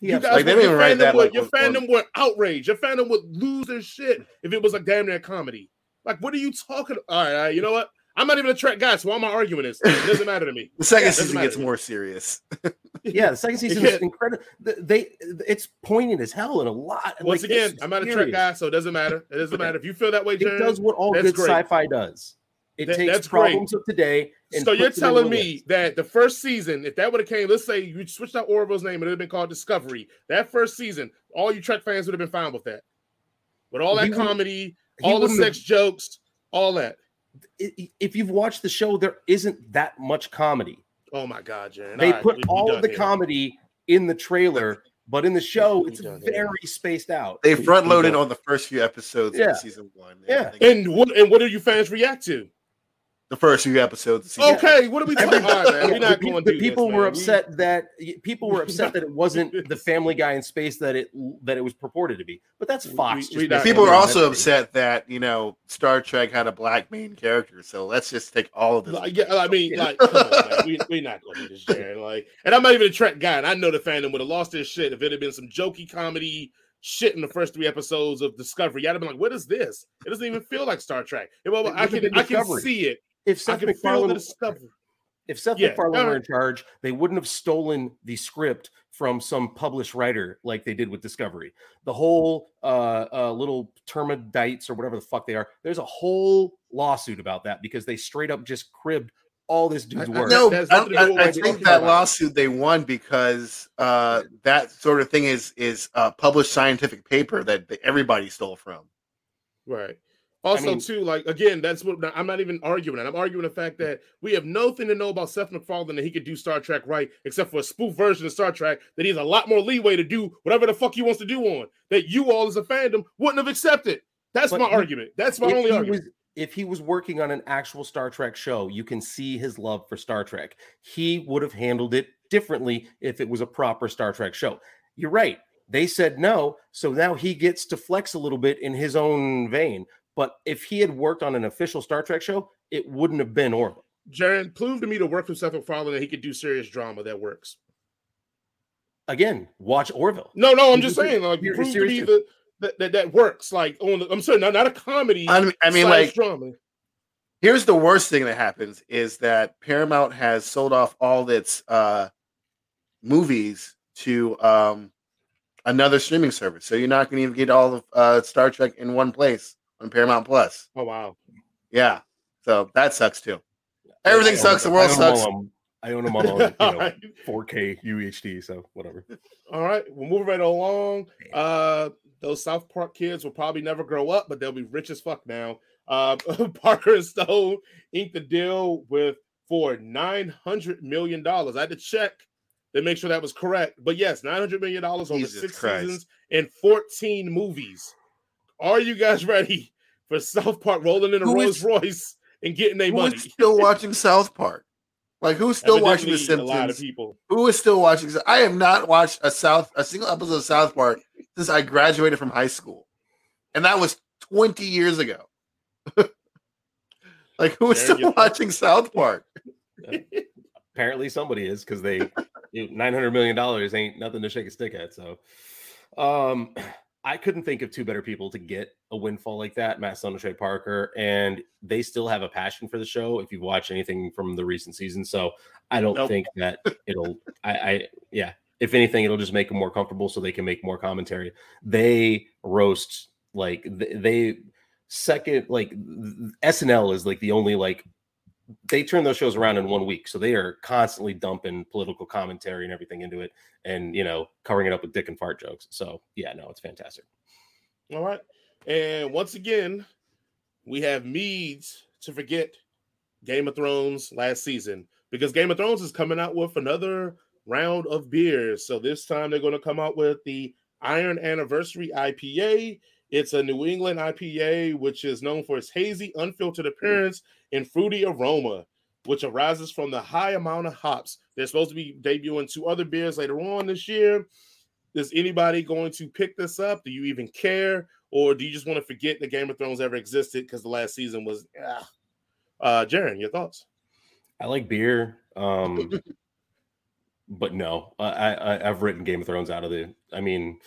S3: you guys, like, your fandom,
S1: would, like, your fandom would outrage. Your fandom would lose their shit if it was a damn near comedy. Like, what are you talking? All right, all right, you know what? I'm not even a Trek guy, so why am I arguing this? It doesn't matter to me.
S3: the second yeah, season gets more serious.
S2: yeah, the second season is incredible. They it's poignant as hell in a lot.
S1: Once like, again, I'm not a Trek guy, so it doesn't matter. It doesn't matter if you feel that way. Jaron,
S2: it does what all good great. sci-fi does. It that, takes problems great. of today.
S1: so you're telling me that the first season, if that would have came, let's say you switched out Orville's name, it would have been called Discovery. That first season, all you Trek fans would have been fine with that. With all that he comedy, all the sex have, jokes, all that.
S2: If you've watched the show, there isn't that much comedy.
S1: Oh my god, Jaron.
S2: They all put right, all of the here. comedy in the trailer, but in the show, it's very here. spaced out.
S3: They front loaded on the first few episodes yeah. of season one.
S1: Yeah. And what and what do you fans react to?
S3: The first few episodes.
S1: Okay, what are we talking about, man? We're not going to
S2: People
S1: this,
S2: were upset that people were upset that it wasn't the Family Guy in space that it that it was purported to be. But that's Fox.
S3: We, we people were also upset that you know Star Trek had a black main character. So let's just take all of this.
S1: Like, yeah, I mean, like, come on, man. We, we're not going to do this, Jaron. Like, and I'm not even a Trek guy, and I know the fandom would have lost their shit if it had been some jokey comedy shit in the first three episodes of Discovery. Y'all have been like, "What is this? It doesn't even feel like Star Trek." Well, I can I can see it
S2: if Seth MacFarlane if Seth yeah, MacFarlane were in charge, they wouldn't have stolen the script from some published writer like they did with Discovery. The whole uh, uh, little termidites or whatever the fuck they are. There's a whole lawsuit about that because they straight up just cribbed all this dude's
S1: I- I-
S2: work.
S3: No, I,
S1: nothing to do with
S3: I- I think that
S1: about.
S3: lawsuit they won because uh, that sort of thing is is a published scientific paper that, that everybody stole from.
S1: Right. Also,
S2: mean-
S1: too, like again, that's what I'm not even arguing that. I'm arguing the fact that we have nothing to know about Seth MacFarlane that he could do Star Trek right, except for a spoof version of Star Trek that he has a lot more leeway to do whatever the fuck he wants to do on that you all as a fandom wouldn't have accepted. That's my
S2: he-
S1: argument. That's my only argument.
S2: was if he was working on an actual Star Trek show, you can see his love for Star Trek. He would have handled it differently if it was a proper Star Trek show. You're right. They said no, so now he gets to flex a little bit in his own vein. But if he had worked on an official Star Trek show, it wouldn't have been Orville.
S1: Jaron, prove to me to work with Seth MacFarlane that he could do serious drama that works.
S2: Again, watch Orville.
S1: No, no, I'm
S2: He
S1: just saying, like,
S2: serious-
S1: prove to me
S2: dude.
S1: that, that, that that works. Like, on the, I'm sorry, not, not a comedy.
S3: I mean, I mean, like
S1: drama.
S3: here's the worst thing that happens is that Paramount has sold off all its uh, movies to um, another streaming service, so you're not going to even get all of uh, Star Trek in one place on Paramount Plus.
S1: Oh wow.
S3: Yeah, so that sucks too. Everything
S2: I
S3: sucks. The world
S2: them
S3: sucks.
S2: on- I own them all on you know,
S1: right.
S2: 4K UHD, so whatever.
S1: All right, we'll move right along. Uh, those South Park kids will probably never grow up, but they'll be rich as fuck now. Uh, Parker and Stone inked the deal with for nine hundred million dollars. I had to check to make sure that was correct, but yes, nine hundred million dollars over
S3: Jesus
S1: six
S3: Christ.
S1: seasons and fourteen movies. Are you guys ready for South Park rolling in a Rolls
S3: is-
S1: Royce and getting their
S3: Who
S1: money?
S3: is still watching South Park? Like who's still watching The
S1: Evidently, A lot of
S3: Simpsons?
S1: people.
S3: Who is still watching? I have not watched a South a single episode of South Park since I graduated from high school, and that was twenty years ago. like who is
S1: There
S3: still
S1: you go.
S3: watching South Park?
S2: apparently somebody is because they nine hundred million dollars ain't nothing to shake a stick at. So, um, I couldn't think of two better people to get a windfall like that, Matt Stone and Trey Parker, and they still have a passion for the show. If you've watched anything from the recent season, so I don't
S1: Nope.
S2: think that it'll. I, I yeah. If anything, it'll just make them more comfortable so they can make more commentary. They roast like th- they second like SNL is like the only like they turn those shows around in one week. So they are constantly dumping political commentary and everything into it and, you know, covering it up with dick and fart jokes. So, yeah, no, it's fantastic.
S1: All right. And once again, we have Meads to forget Game of Thrones last season because Game of Thrones is coming out with another round of beers. So this time they're going to come out with the Iron Anniversary IPA. It's a New England IPA, which is known for its hazy, unfiltered appearance and fruity aroma, which arises from the high amount of hops. They're supposed to be debuting two other beers later on this year. Is anybody going to pick this up? Do you even care? Or do you just want to forget that Game of Thrones ever existed because the last season was ah. uh Jaron, your thoughts?
S2: I like beer. Um, but no, I, I I've written Game of Thrones out of the. I mean,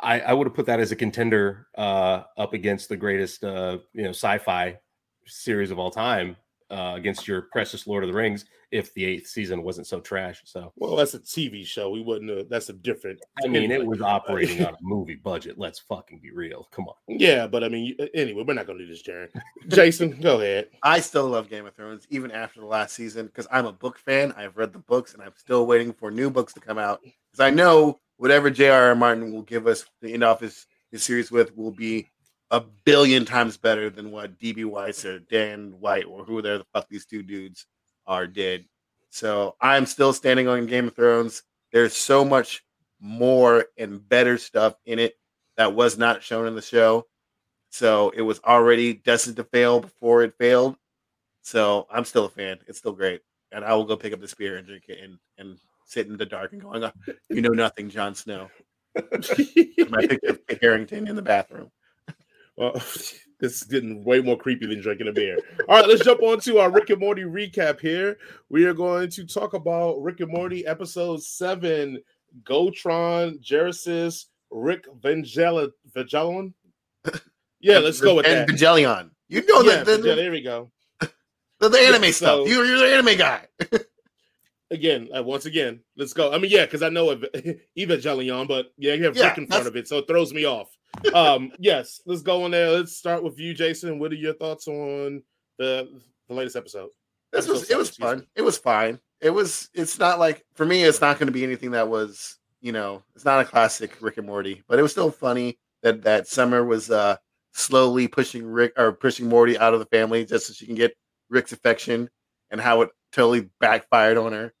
S2: I I would have put that as a contender uh, up against the greatest uh, you know sci-fi series of all time uh, against your precious Lord of the Rings if the eighth season wasn't so trash. So
S1: Well, that's a TV show. We wouldn't have that's a different
S2: I mean, it was operating on a movie budget. Let's fucking be real. Come on.
S1: Yeah, but I mean anyway, we're not gonna do this, Jaron. Jason, go ahead.
S3: I still love Game of Thrones even after the last season because I'm a book fan. I've read the books and I'm still waiting for new books to come out because I know whatever J.R.R. Martin will give us to end off his, his series with will be a billion times better than what D.B. Weiss or Dan White or who the fuck these two dudes are did. So I'm still standing on Game of Thrones. There's so much more and better stuff in it that was not shown in the show. So it was already destined to fail before it failed. So I'm still a fan. It's still great. And I will go pick up the spear and drink it and, and sit in the dark and going, oh, You know nothing, Jon Snow. My picture of Harington in the bathroom.
S1: Well, this is getting way more creepy than drinking a beer. All right, let's jump on to our Rick and Morty recap here. We are going to talk about Rick and Morty episode seven, Gotron, Genesis, Rick Vangela Vagelon. Yeah, let's go with
S3: and
S1: that.
S3: Vangelion. You know
S1: yeah,
S3: the, the,
S1: Vangel- there we go.
S3: the, the anime
S1: Yeah,
S3: stuff. You, you're the anime guy.
S1: Again, uh, once again, let's go. I mean, yeah, because I know Ev- Evangelion, but yeah, you have
S3: Yeah,
S1: Rick in front of it, so it throws me off. Um, yes, let's go on there. Let's start with you, Jason. What are your thoughts on the the latest episode?
S3: This was it was fun. It was fine. It was. It's not like for me. It's not going to be anything that was you know. It's not a classic Rick and Morty, but it was still funny that that Summer was uh slowly pushing Rick or pushing Morty out of the family just so she can get Rick's affection, and how it totally backfired on her.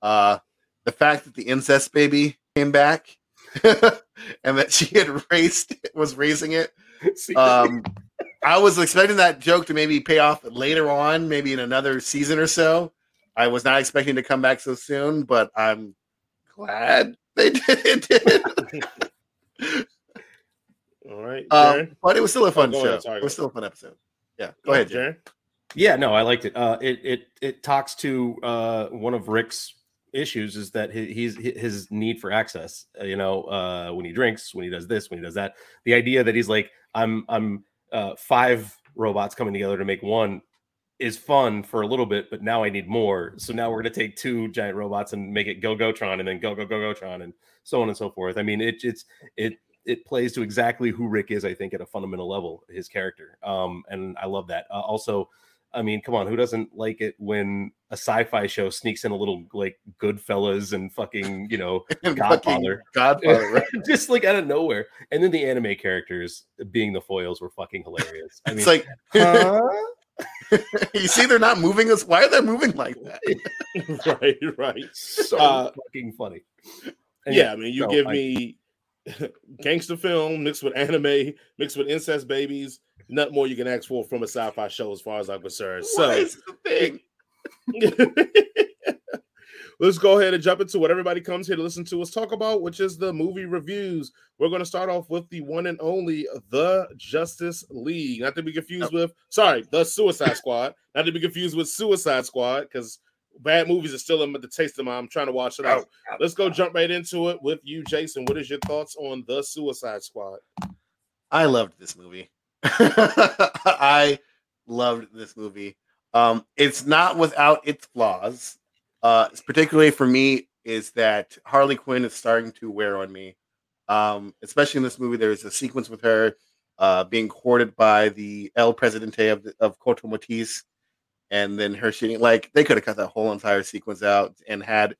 S3: Uh, the fact that the incest baby came back, and that she had raised was raising it. Um, I was expecting that joke to maybe pay off later on, maybe in another season or so. I was not expecting to come back so soon, but I'm glad they did. it.
S1: All right,
S3: um, but it was still a fun
S1: go
S3: show.
S1: ahead, sorry,
S3: it was still a fun episode. Yeah, go ahead, Jay.
S2: Yeah, no, I liked it. Uh, it it it talks to uh, one of Rick's issues is that he, he's his need for access. Uh, you know, uh, when he drinks, when he does this, when he does that. The idea that he's like, I'm I'm uh, five robots coming together to make one is fun for a little bit, but now I need more. So now we're gonna take two giant robots and make it Go Gotron, and then Go Go Go Gotron, and so on and so forth. I mean, it it's it it plays to exactly who Rick is, I think, at a fundamental level, his character. Um, and I love that. Uh, also, I mean, come on, who doesn't like it when a sci-fi show sneaks in a little like Goodfellas and fucking, you know, Godfather.
S3: Godfather. right?
S2: just like out of nowhere. And then the anime characters being the foils were fucking hilarious. I mean,
S3: it's like
S2: huh?
S3: you see, they're not moving us. Why are they moving like that?
S1: right, right.
S2: so
S1: Uh,
S2: fucking funny. And
S1: Yeah, I mean, you
S2: so
S1: give
S2: I-
S1: me gangster film mixed with anime, mixed with incest babies. Nothing more you can ask for from a sci-fi show, as far as I'm concerned. So
S3: is the thing?
S1: let's go ahead and jump into what everybody comes here to listen to us talk about, which is the movie reviews. We're going to start off with the one and only The Justice League, not to be confused oh. with, sorry, The Suicide Squad, not to be confused with Suicide Squad, because bad movies are still in the taste of my. I'm trying to watch it oh, out. Let's go jump right into it with you, Jason. What is your thoughts on The Suicide Squad?
S3: I loved this movie. I loved this movie. Um, it's not without its flaws. Uh, particularly for me, is that Harley Quinn is starting to wear on me. Um, especially in this movie, there's a sequence with her uh, being courted by the El Presidente of, of Corto Maltese, and then her shooting. Like they could have cut that whole entire sequence out and had,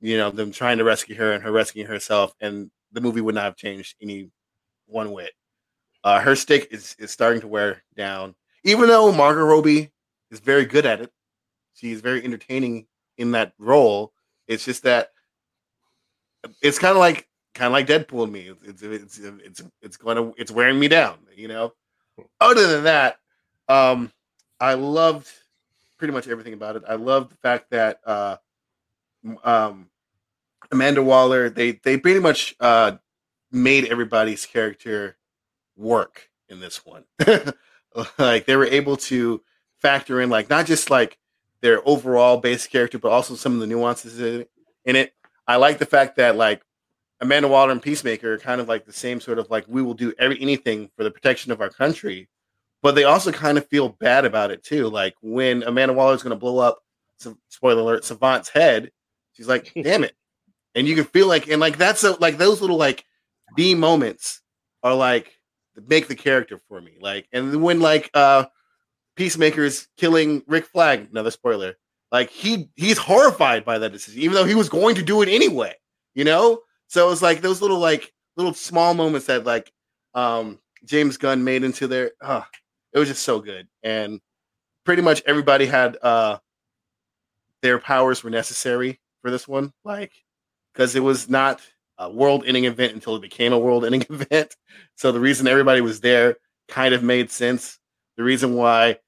S3: you know, them trying to rescue her and her rescuing herself, and the movie would not have changed any one whit. Uh, her stick is, is starting to wear down. Even though Margot Robbie is very good at it, she's very entertaining in that role. It's just that it's kind of like kind of like Deadpool to me. It's it's it's it's going to it's wearing me down. You know. Other than that, um, I loved pretty much everything about it. I love the fact that uh, um, Amanda Waller they they pretty much uh, made everybody's character work in this one. like they were able to factor in like not just like their overall base character, but also some of the nuances in it. In it. I like the fact that like Amanda Waller and Peacemaker are kind of like the same sort of like we will do every anything for the protection of our country, but they also kind of feel bad about it too. Like when Amanda Waller is going to blow up, spoiler alert, Savant's head, she's like, "Damn it!" And you can feel like, and like that's a, like those little like B moments are like make the character for me. Like, and when like uh Peacemaker is killing Rick Flag, another spoiler. Like he he's horrified by that decision, even though he was going to do it anyway. You know, so it's like those little like little small moments that like um James Gunn made into their. Uh, it was just so good, and pretty much everybody had uh their powers were necessary for this one, like because it was not a world-ending event until it became a world-ending event. So the reason everybody was there kind of made sense. The reason why,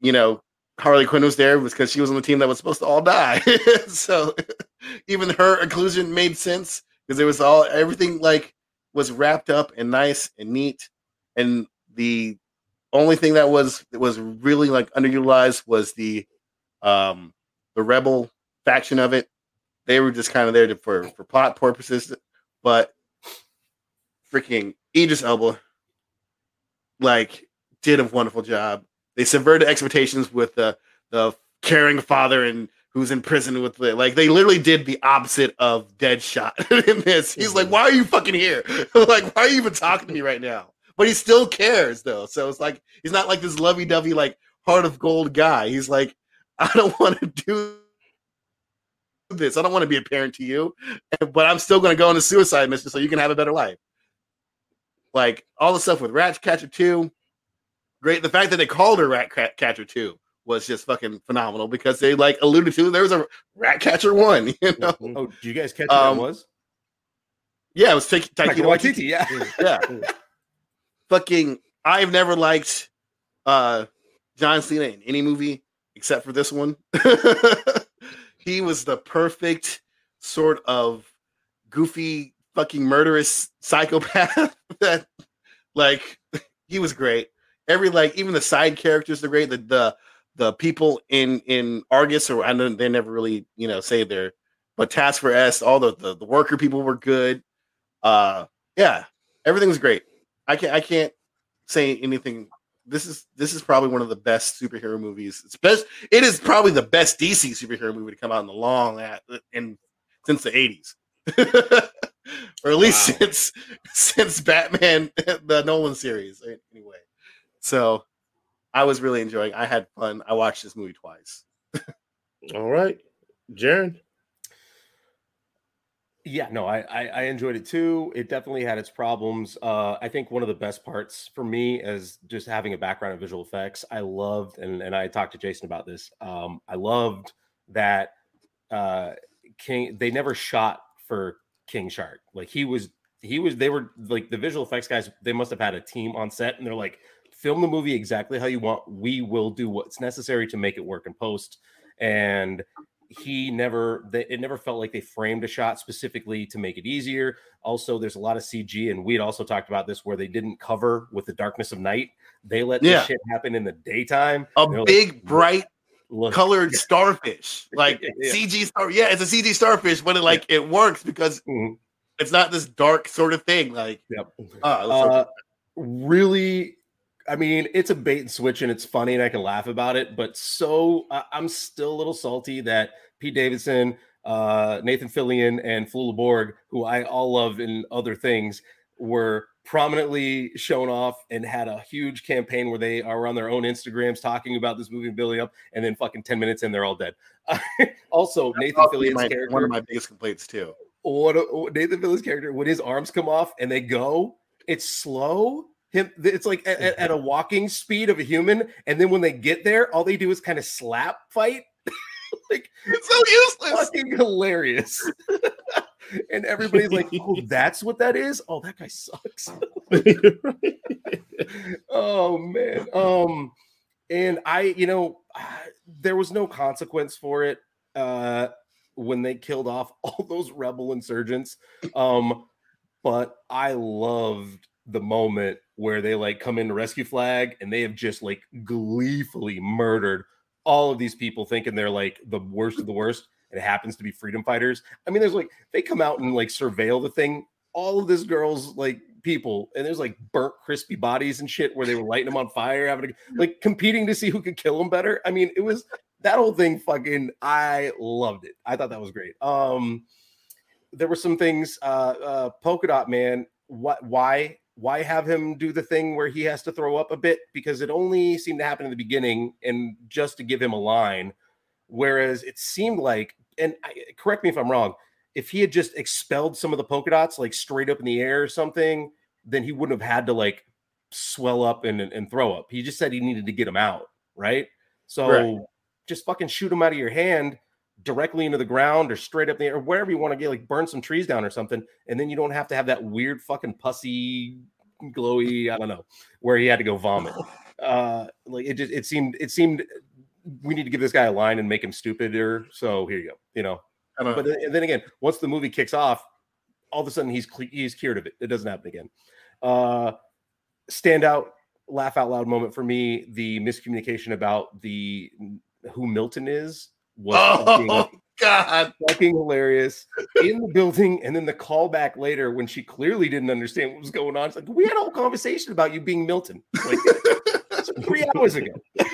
S3: you know, Harley Quinn was there was because she was on the team that was supposed to all die. so even her inclusion made sense because it was all everything like was wrapped up and nice and neat. And the only thing that was that was really like underutilized was the um the rebel faction of it. They were just kind of there to, for for plot purposes, but freaking Idris Elba like did a wonderful job. They subverted expectations with the the caring father and who's in prison with the like they literally did the opposite of Deadshot in this. He's like, why are you fucking here? like, why are you even talking to me right now? But he still cares though. So it's like he's not like this lovey-dovey, like heart of gold guy. He's like, I don't want to do this. I don't want to be a parent to you, but I'm still going to go on a suicide mission so you can have a better life. Like all the stuff with Ratcatcher 2, great. The fact that they called her Ratcatcher 2 was just fucking phenomenal because they like alluded to there was a Ratcatcher 1, you know.
S2: Oh, did you guys catch what um, was?
S3: Yeah, it was Taika
S2: Waititi. Yeah,
S3: yeah. fucking, I've never liked uh John Cena in any movie except for this one. he was the perfect sort of goofy fucking murderous psychopath that like he was great. Every like even the side characters are great. The the the people in in argus or i know they never really you know say their but task for s all the, the the worker people were good. Uh yeah everything was great. I can't i can't say anything this is this is probably one of the best superhero movies. It's best. It is probably the best DC superhero movie to come out in the long at in since the eighties, or at least wow. since since Batman the Nolan series. Anyway, so I was really enjoying. I had fun. I watched this movie twice.
S1: All right, Jaron.
S2: Yeah, no, I, I, I enjoyed it too. It definitely had its problems. Uh, I think one of the best parts for me is just having a background in visual effects. I loved, and and I talked to Jason about this. Um, I loved that uh, King. They never shot for King Shark. Like he was, he was. They were like the visual effects guys. They must have had a team on set, and they're like, film the movie exactly how you want. We will do what's necessary to make it work in post. And he never they, it never felt like they framed a shot specifically to make it easier also there's a lot of cg and we had also talked about this where they didn't cover with the darkness of night they let yeah. this shit happen in the daytime
S3: a big like, bright look. colored starfish like yeah. cg star yeah it's a cg starfish but it like yeah. it works because mm-hmm. it's not this dark sort of thing like
S2: yep. uh, uh, really I mean, it's a bait and switch and it's funny and I can laugh about it, but so uh, I'm still a little salty that Pete Davidson, uh, Nathan Fillion, and Flula Borg, who I all love in other things, were prominently shown off and had a huge campaign where they are on their own Instagrams talking about this movie and building up, and then fucking 10 minutes in, they're all dead. also, That's Nathan Fillion's
S3: my,
S2: character.
S3: One of my biggest complaints, too.
S2: What, what Nathan Fillion's character, when his arms come off and they go, it's slow him it's like at, at, a walking speed of a human and then when they get there all they do is kind of slap fight. Like
S3: it's so
S2: useless. fucking hilarious. And everybody's like oh that's what that is? Oh that guy sucks. Oh man. Um and i you know there was no consequence for it uh when they killed off all those rebel insurgents. Um but i loved the moment where they like come into rescue flag and they have just like gleefully murdered all of these people thinking they're like the worst of the worst it happens to be freedom fighters. I mean there's like they come out and like surveil the thing all of this girls like people and there's like burnt crispy bodies and shit where they were lighting them on fire having to, like competing to see who could kill them better. I mean it was that whole thing fucking i loved it. I thought that was great. Um there were some things uh uh polka dot man what why why have him do the thing where he has to throw up a bit? Because it only seemed to happen in the beginning and just to give him a line. Whereas it seemed like and I, correct me if i'm wrong if he had just expelled some of the polka dots like straight up in the air or something then he wouldn't have had to like swell up and, and throw up. He just said he needed to get him out right? So right. just fucking shoot him out of your hand directly into the ground or straight up there or wherever you want to get, like burn some trees down or something. And then you don't have to have that weird fucking pussy, glowy, I don't know, where he had to go vomit. Uh, like it just, it seemed, it seemed we need to give this guy a line and make him stupider. So here you go, you know. But then, then again, once the movie kicks off, all of a sudden he's he's cured of it. It doesn't happen again. Uh, standout, laugh out loud moment for me: the miscommunication about the who Milton is
S3: was oh fucking, god
S2: fucking hilarious in the building and then the callback later when she clearly didn't understand what was going on it's like we had a whole conversation about you being milton like three hours ago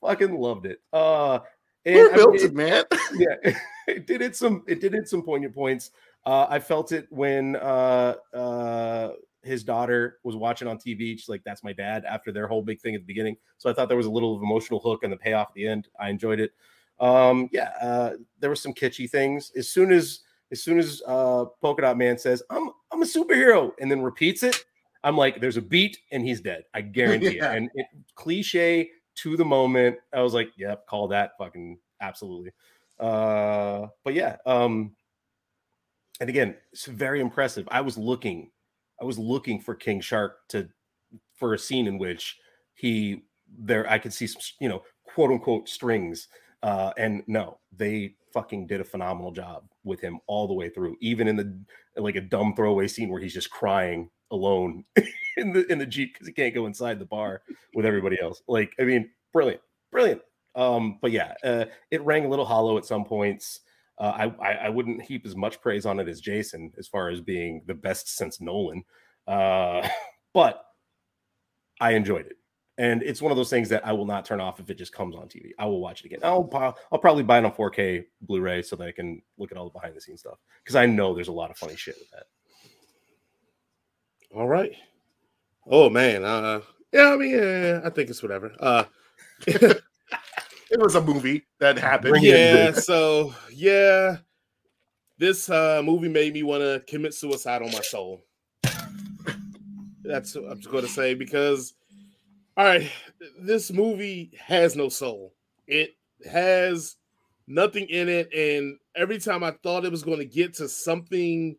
S2: fucking loved it uh
S3: and, We're Milton, man.
S2: yeah, it did it some. It did it some poignant points. Uh, I felt it when uh, uh, his daughter was watching on TV. She's like, "That's my dad." After their whole big thing at the beginning, so I thought there was a little of emotional hook and the payoff at the end. I enjoyed it. Um, yeah, uh, there were some kitschy things. As soon as as soon as uh, Polka Dot Man says, "I'm I'm a superhero," and then repeats it, I'm like, "There's a beat, and he's dead. I guarantee
S3: Yeah.
S2: it." And it, cliche to the moment, I was like, "Yep, call that fucking absolutely." Uh, but yeah, um, and again, it's very impressive. I was looking, I was looking for King Shark to for a scene in which he there I could see some, you know, quote unquote strings. Uh, and no, they fucking did a phenomenal job with him all the way through, even in the like a dumb throwaway scene where he's just crying alone in the in the Jeep because he can't go inside the bar with everybody else. Like, I mean, brilliant, brilliant. Um, but yeah, uh, it rang a little hollow at some points. Uh, I, I wouldn't heap as much praise on it as Jason as far as being the best since Nolan, uh, but I enjoyed it, and it's one of those things that I will not turn off if it just comes on TV. I will watch it again. I'll I'll probably buy it on 4K Blu-ray so that I can look at all the behind the scenes stuff because I know there's a lot of funny shit with that.
S1: All right. Oh man. Uh yeah, I mean, yeah, I think it's whatever. Uh
S3: It was a movie that happened.
S2: Bring it in,
S1: yeah, so yeah. This uh movie made me want to commit suicide on my soul. That's what I'm gonna say because all right, this movie has no soul. It has nothing in it, and every time I thought it was going to get to something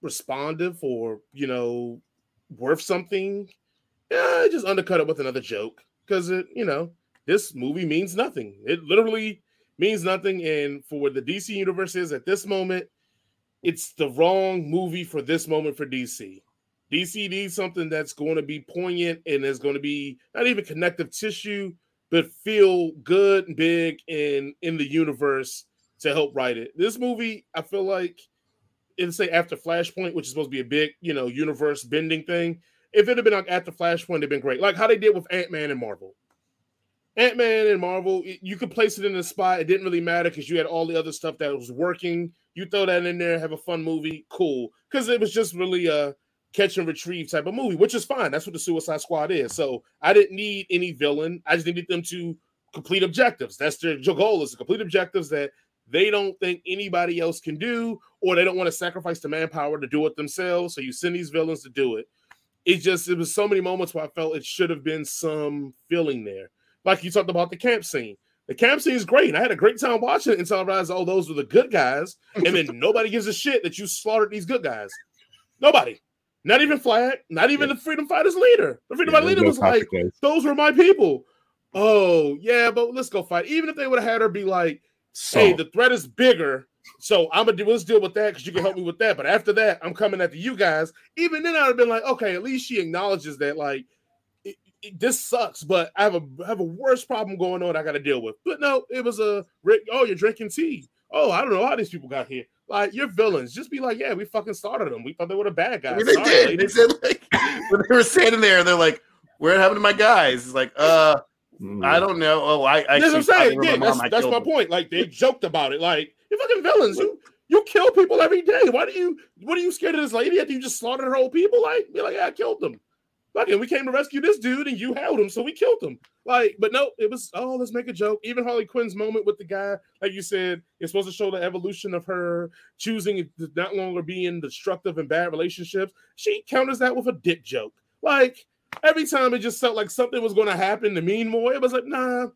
S1: responsive or you know worth something, yeah, it just undercut it with another joke because it, you know, this movie means nothing. It literally means nothing, and for what the DC universe is at this moment, it's the wrong movie for this moment for DC. DC needs something that's going to be poignant and is going to be not even connective tissue, but feel good and big in in the universe to help write it. This movie, I feel like, it'd say after Flashpoint, which is supposed to be a big, you know, universe bending thing. If it had been like after Flashpoint, it'd been great. Like how they did with Ant Man and Marvel. Ant Man and Marvel, you could place it in a spot. It didn't really matter because you had all the other stuff that was working. You throw that in there, have a fun movie, cool. Because it was just really a catch and retrieve type of movie, which is fine. That's what the Suicide Squad is. So I didn't need any villain. I just needed them to complete objectives. That's their goal is to complete objectives that they don't think anybody else can do, or they don't want to sacrifice the manpower to do it themselves. So you send these villains to do it. It just it was so many moments where I felt it should have been some feeling there. Like you talked about the camp scene. The camp scene is great. and I had a great time watching it until I realized, oh, those were the good guys. And then nobody gives a shit that you slaughtered these good guys. Nobody. Not even Flag. Not even the Freedom Fighters leader. The Freedom Fighter leader was like, those were my people. Oh, yeah, but let's go fight. Even if they would have had her be like, hey, oh. the threat is bigger. So I'm gonna do let's deal with that because you can help me with that. But after that, I'm coming after you guys. Even then, I'd have been like, okay, at least she acknowledges that, like, this sucks, but I have a I have a worse problem going on I got to deal with. But no, it was a Rick. Oh, you're drinking tea. Oh, I don't know how these people got here. Like, you're villains. Just be like, yeah, we fucking started them. We thought they were the bad
S3: I
S1: guys.
S3: mean, they
S1: Sorry,
S3: did. They said like when they were standing there, and they're like, "Where happened to my guys?" It's like, uh,
S2: mm,
S3: I don't know. Oh, I
S1: That's what I'm saying. Yeah, that's, that's my
S3: them.
S1: point. Like they joked about it. Like you fucking villains. You you kill people every day. Why do you? What are you scared of this lady after you just slaughtered her whole people? Like be like, yeah, I killed them. And we came to rescue this dude, and you held him, so we killed him. Like, but no, it was oh, let's make a joke. Even Harley Quinn's moment with the guy, like you said, it's supposed to show the evolution of her choosing to not longer be in destructive and bad relationships. She counters that with a dick joke. Like every time it just felt like something was going to happen to mean more. It was like, nah,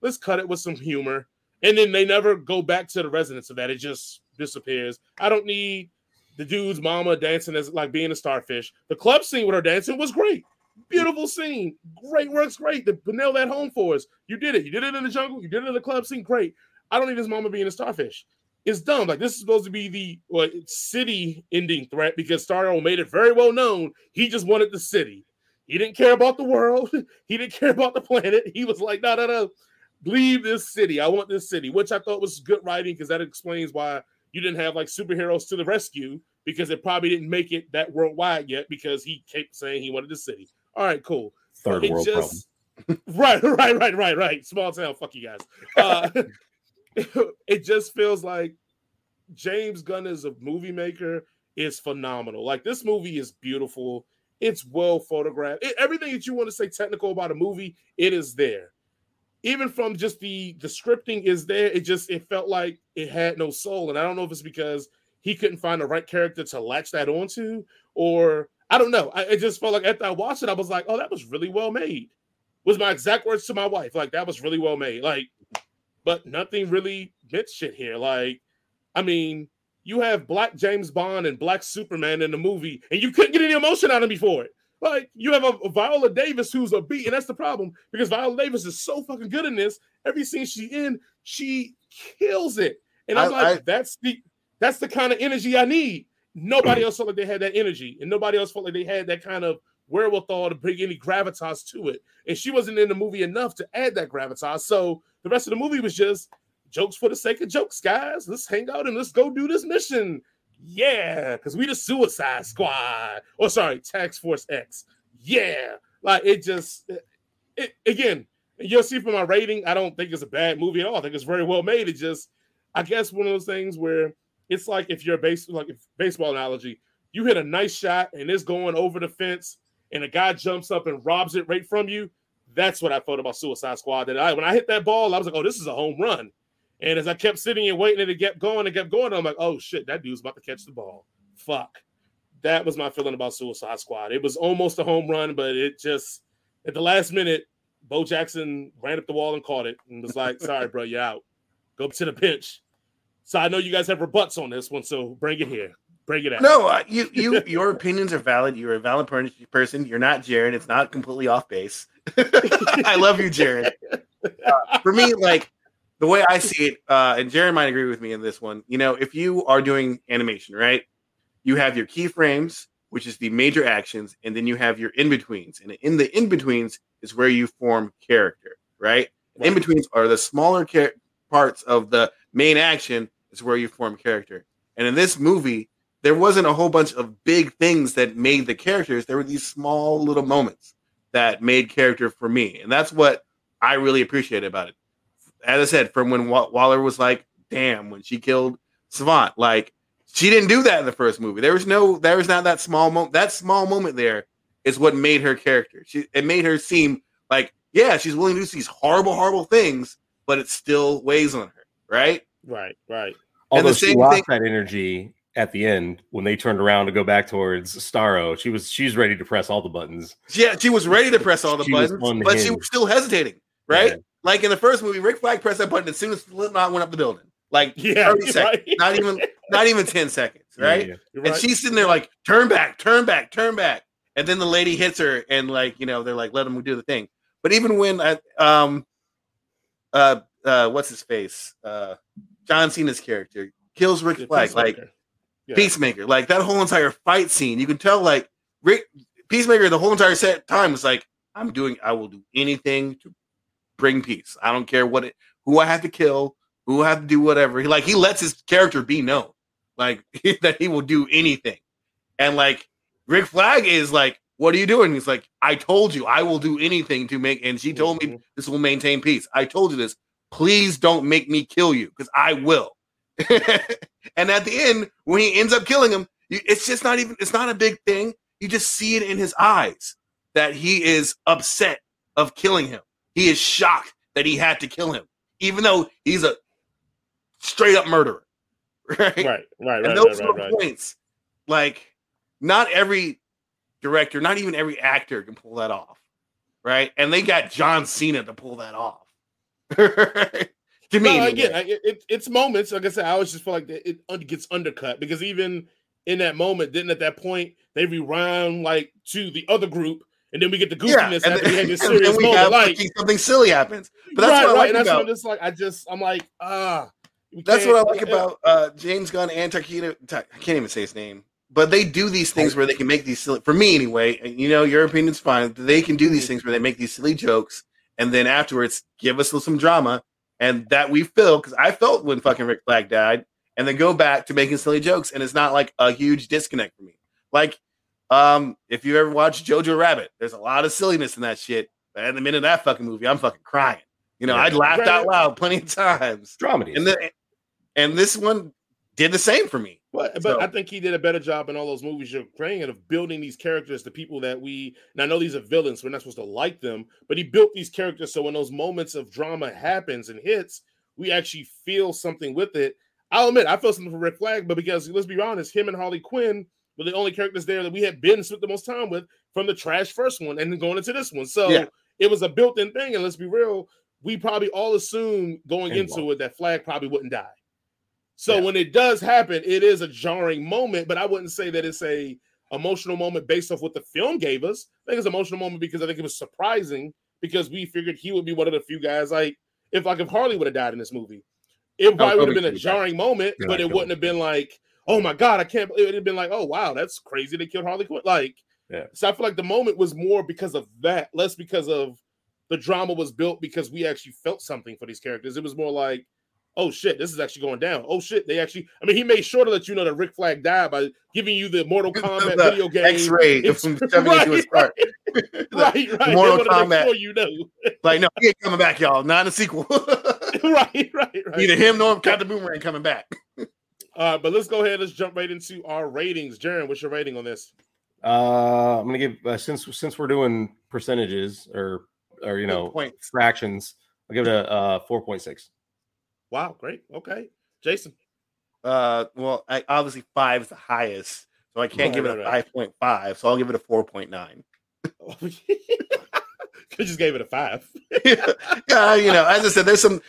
S1: let's cut it with some humor. And then they never go back to the resonance of that. It just disappears. I don't need the dude's mama dancing as like being a starfish. The club scene with her dancing was great. Beautiful scene. Great works great. To nail that home for us. You did it. You did it in the jungle. You did it in the club scene. Great. I don't need his mama being a starfish. It's dumb. Like this is supposed to be the what, city ending threat because Starro made it very well known he just wanted the city. He didn't care about the world. He didn't care about the planet. He was like, no, no, no. Leave this city. I want this city, which I thought was good writing because that explains why you didn't have like superheroes to the rescue because it probably didn't make it that worldwide yet because he kept saying he wanted the city. All right, cool.
S2: third
S1: It
S2: world
S1: just- Right, right, right, right, right. Small town. Fuck you guys. Uh, it just feels like James Gunn is a movie maker is phenomenal. Like this movie is beautiful. It's well photographed. It, everything that you want to say technical about a movie, it is there. Even from just the the scripting is there. It just it felt like it had no soul, and I don't know if it's because he couldn't find the right character to latch that onto, or I don't know. I, it just felt like after I watched it, I was like, oh, that was really well made. Was my exact words to my wife. Like that was really well made. Like, but nothing really meant shit here. Like, I mean, you have Black James Bond and Black Superman in the movie, and you couldn't get any emotion out of me for it. Like you have a, Viola Davis who's a beat, and that's the problem because Viola Davis is so fucking good in this. Every scene she in, she kills it, and I'm I, like, I, that's the that's the kind of energy I need. Nobody else felt like they had that energy, and nobody else felt like they had that kind of wherewithal to bring any gravitas to it. And she wasn't in the movie enough to add that gravitas. So the rest of the movie was just jokes for the sake of jokes, guys. Let's hang out and let's go do this mission. Yeah, because we the Suicide Squad. Or oh, sorry, Task Force X. Yeah, like it just it, again. You'll see from my rating. I don't think it's a bad movie at all. I think it's very well made. It just, I guess, one of those things where it's like if you're a base like baseball analogy, you hit a nice shot and it's going over the fence, and a guy jumps up and robs it right from you. That's what I felt about Suicide Squad. That I when I hit that ball, I was like, oh, this is a home run. And as I kept sitting and waiting, and it kept going and kept going, I'm like, oh shit, that dude's about to catch the ball. Fuck. That was my feeling about Suicide Squad. It was almost a home run, but it just at the last minute, Bo Jackson ran up the wall and caught it and was like, sorry, bro, you're out. Go to the bench. So I know you guys have rebuts on this one, so bring it here. Bring it out.
S3: No, uh, you, you, your opinions are valid. You're a valid person. You're not Jared. It's not completely off base. I love you, Jared. Uh, for me, like the way I see it, uh, and Jared might agree with me in this one. You know, if you are doing animation, right, you have your keyframes, which is the major actions, and then you have your in betweens, and in the in betweens is where you form character, right? right. In betweens are the smaller car- parts of the main action is where you form character. And in this movie, there wasn't a whole bunch of big things that made the characters. There were these small little moments that made character for me, and that's what I really appreciate about it as I said, from when Waller was like, damn, when she killed Savant, like she didn't do that in the first movie. There was no, there was not that small moment. That small moment there is what made her character. She it made her seem like, yeah, she's willing to do these horrible, horrible things, but it still weighs on her, right?
S1: Right, right.
S2: Although and the she lost thing, that energy at the end when they turned around to go back towards Starro, she was she's ready to press all the buttons.
S3: Yeah, she was ready to press all the she buttons, but she was still hesitating, right? Yeah. Like in the first movie, Rick Flag pressed that button as soon as Slipknot went up the building. Like yeah, 30 seconds, right. not even not even 10 seconds, right? Yeah, yeah. And she's sitting there like, turn back, turn back, turn back. And then the lady hits her, and like, you know, they're like, let him do the thing. But even when I, um uh uh what's his face? Uh John Cena's character kills Rick Flag, like yeah. Peacemaker, like that whole entire fight scene, you can tell like Rick Peacemaker the whole entire set time was like, I'm doing I will do anything to bring peace. I don't care what it, who I have to kill, who I have to do whatever. He like he lets his character be known, like that he will do anything. And like Rick Flag is like, what are you doing? He's like, I told you I will do anything to make. And she told mm-hmm. me this will maintain peace. I told you this. Please don't make me kill you because I will. and at the end, when he ends up killing him, it's just not even. It's not a big thing. You just see it in his eyes that he is upset of killing him. He is shocked that he had to kill him, even though he's a straight up murderer.
S1: Right, right, right.
S3: And
S1: right,
S3: those
S1: right,
S3: right, right. points, like, not every director, not even every actor can pull that off. Right, and they got John Cena to pull that off. to me,
S1: no, again, it, it, it's moments. Like I said, I always just feel like it, gets undercut because even in that moment, didn't at that point they rewound like to the other group and then we get the goofiness yeah, after we had this serious and we moment. Have, like
S3: something silly happens. But that's right, what I like right.
S1: That's
S3: about.
S1: what I'm just like. I just I'm like ah.
S3: That's what I like about uh, James Gunn and Taika. I can't even say his name, but they do these things where they can make these silly. For me, anyway, you know, your opinion's fine. They can do these things where they make these silly jokes, and then afterwards give us some drama, and that we feel because I felt when fucking Rick Flag died, and then go back to making silly jokes, and it's not like a huge disconnect for me. Like um, if you ever watched Jojo Rabbit, there's a lot of silliness in that shit. And the minute of that fucking movie, I'm fucking crying. You know, yeah. I laughed out loud plenty of times.
S2: Dramedy.
S3: And and this one did the same for me.
S1: But but
S3: So-
S1: I think he did a better job in all those movies you're creating of building these characters, the people that we and I know these are villains, we're not supposed to like them, but he built these characters so when those moments of drama happens and hits, we actually feel something with it. I'll admit I felt something for Red Flag, but because let's be honest, him and Harley Quinn were the only characters there that we had been spent the most time with from the trash first one and then going into this one. So
S3: Yeah.
S1: it was a built-in thing, and let's be real, we probably all assumed going into it that Flag probably wouldn't die. So
S2: Yeah.
S1: when it does happen, it is a jarring moment, but I wouldn't say that it's a emotional moment based off what the film gave us. I think it's an emotional moment because I think it was surprising because we figured he would be one of the few guys like if like if Harley would have died in this movie, it probably would have been a jarring moment,
S2: Yeah,
S1: but it wouldn't have been like, oh my god, I can't. Believe It would have been like, oh wow, that's crazy. They killed Harley Quinn. Like,
S2: Yeah.
S1: So I feel like the moment was more because of that, less because of the drama was built because we actually felt something for these characters. It was more like, oh shit, this is actually going down. Oh shit, they actually. I mean, he made sure to let you know that Rick Flag died by giving you the Mortal Kombat
S3: The
S1: video game.
S3: X-ray from into his heart.
S1: right, right. right.
S3: Mortal
S1: they wanna make
S3: Kombat.
S1: you know.
S3: Like, no, he ain't coming back, y'all. Not in a sequel.
S1: right, right, right.
S3: Either him nor Captain Boomerang coming back.
S1: Uh, but let's go ahead. Let's jump right into our ratings. Jaron, what's your rating on this?
S2: Uh, I'm gonna give uh, since since we're doing percentages or or you know
S3: points.
S2: fractions, I'll give it a uh, four point six.
S1: Wow, great. Okay, Jason.
S3: Uh, well, I, obviously five is the highest, so I can't
S1: Right,
S3: give it
S1: right,
S3: a
S1: right.
S3: five point five. So I'll give it a four point nine.
S1: you just gave it a five.
S3: yeah, you know, as I said, there's some.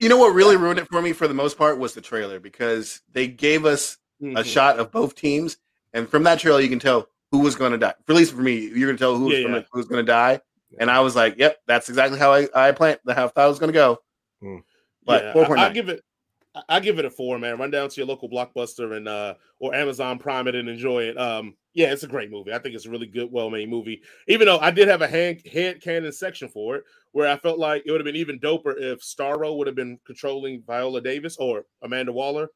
S3: You know what really ruined it for me for the most part was the trailer because they gave us a
S1: Mhm.
S3: shot of both teams, and from that trailer you can tell who was going to die. For at least for me, you're going to tell who was
S1: Yeah, yeah.
S3: who going to die, and I was like, "Yep, that's exactly how I I planned. How I thought it was going to go."
S2: Hmm.
S3: But
S1: Yeah, I, I give it. I give it a four, man. Run down to your local blockbuster and uh or Amazon Prime it and enjoy it. Um, yeah, it's a great movie. I think it's a really good, well-made movie. Even though I did have a hand head canon section for it, where I felt like it would have been even doper if Starro would have been controlling Viola Davis or Amanda Waller.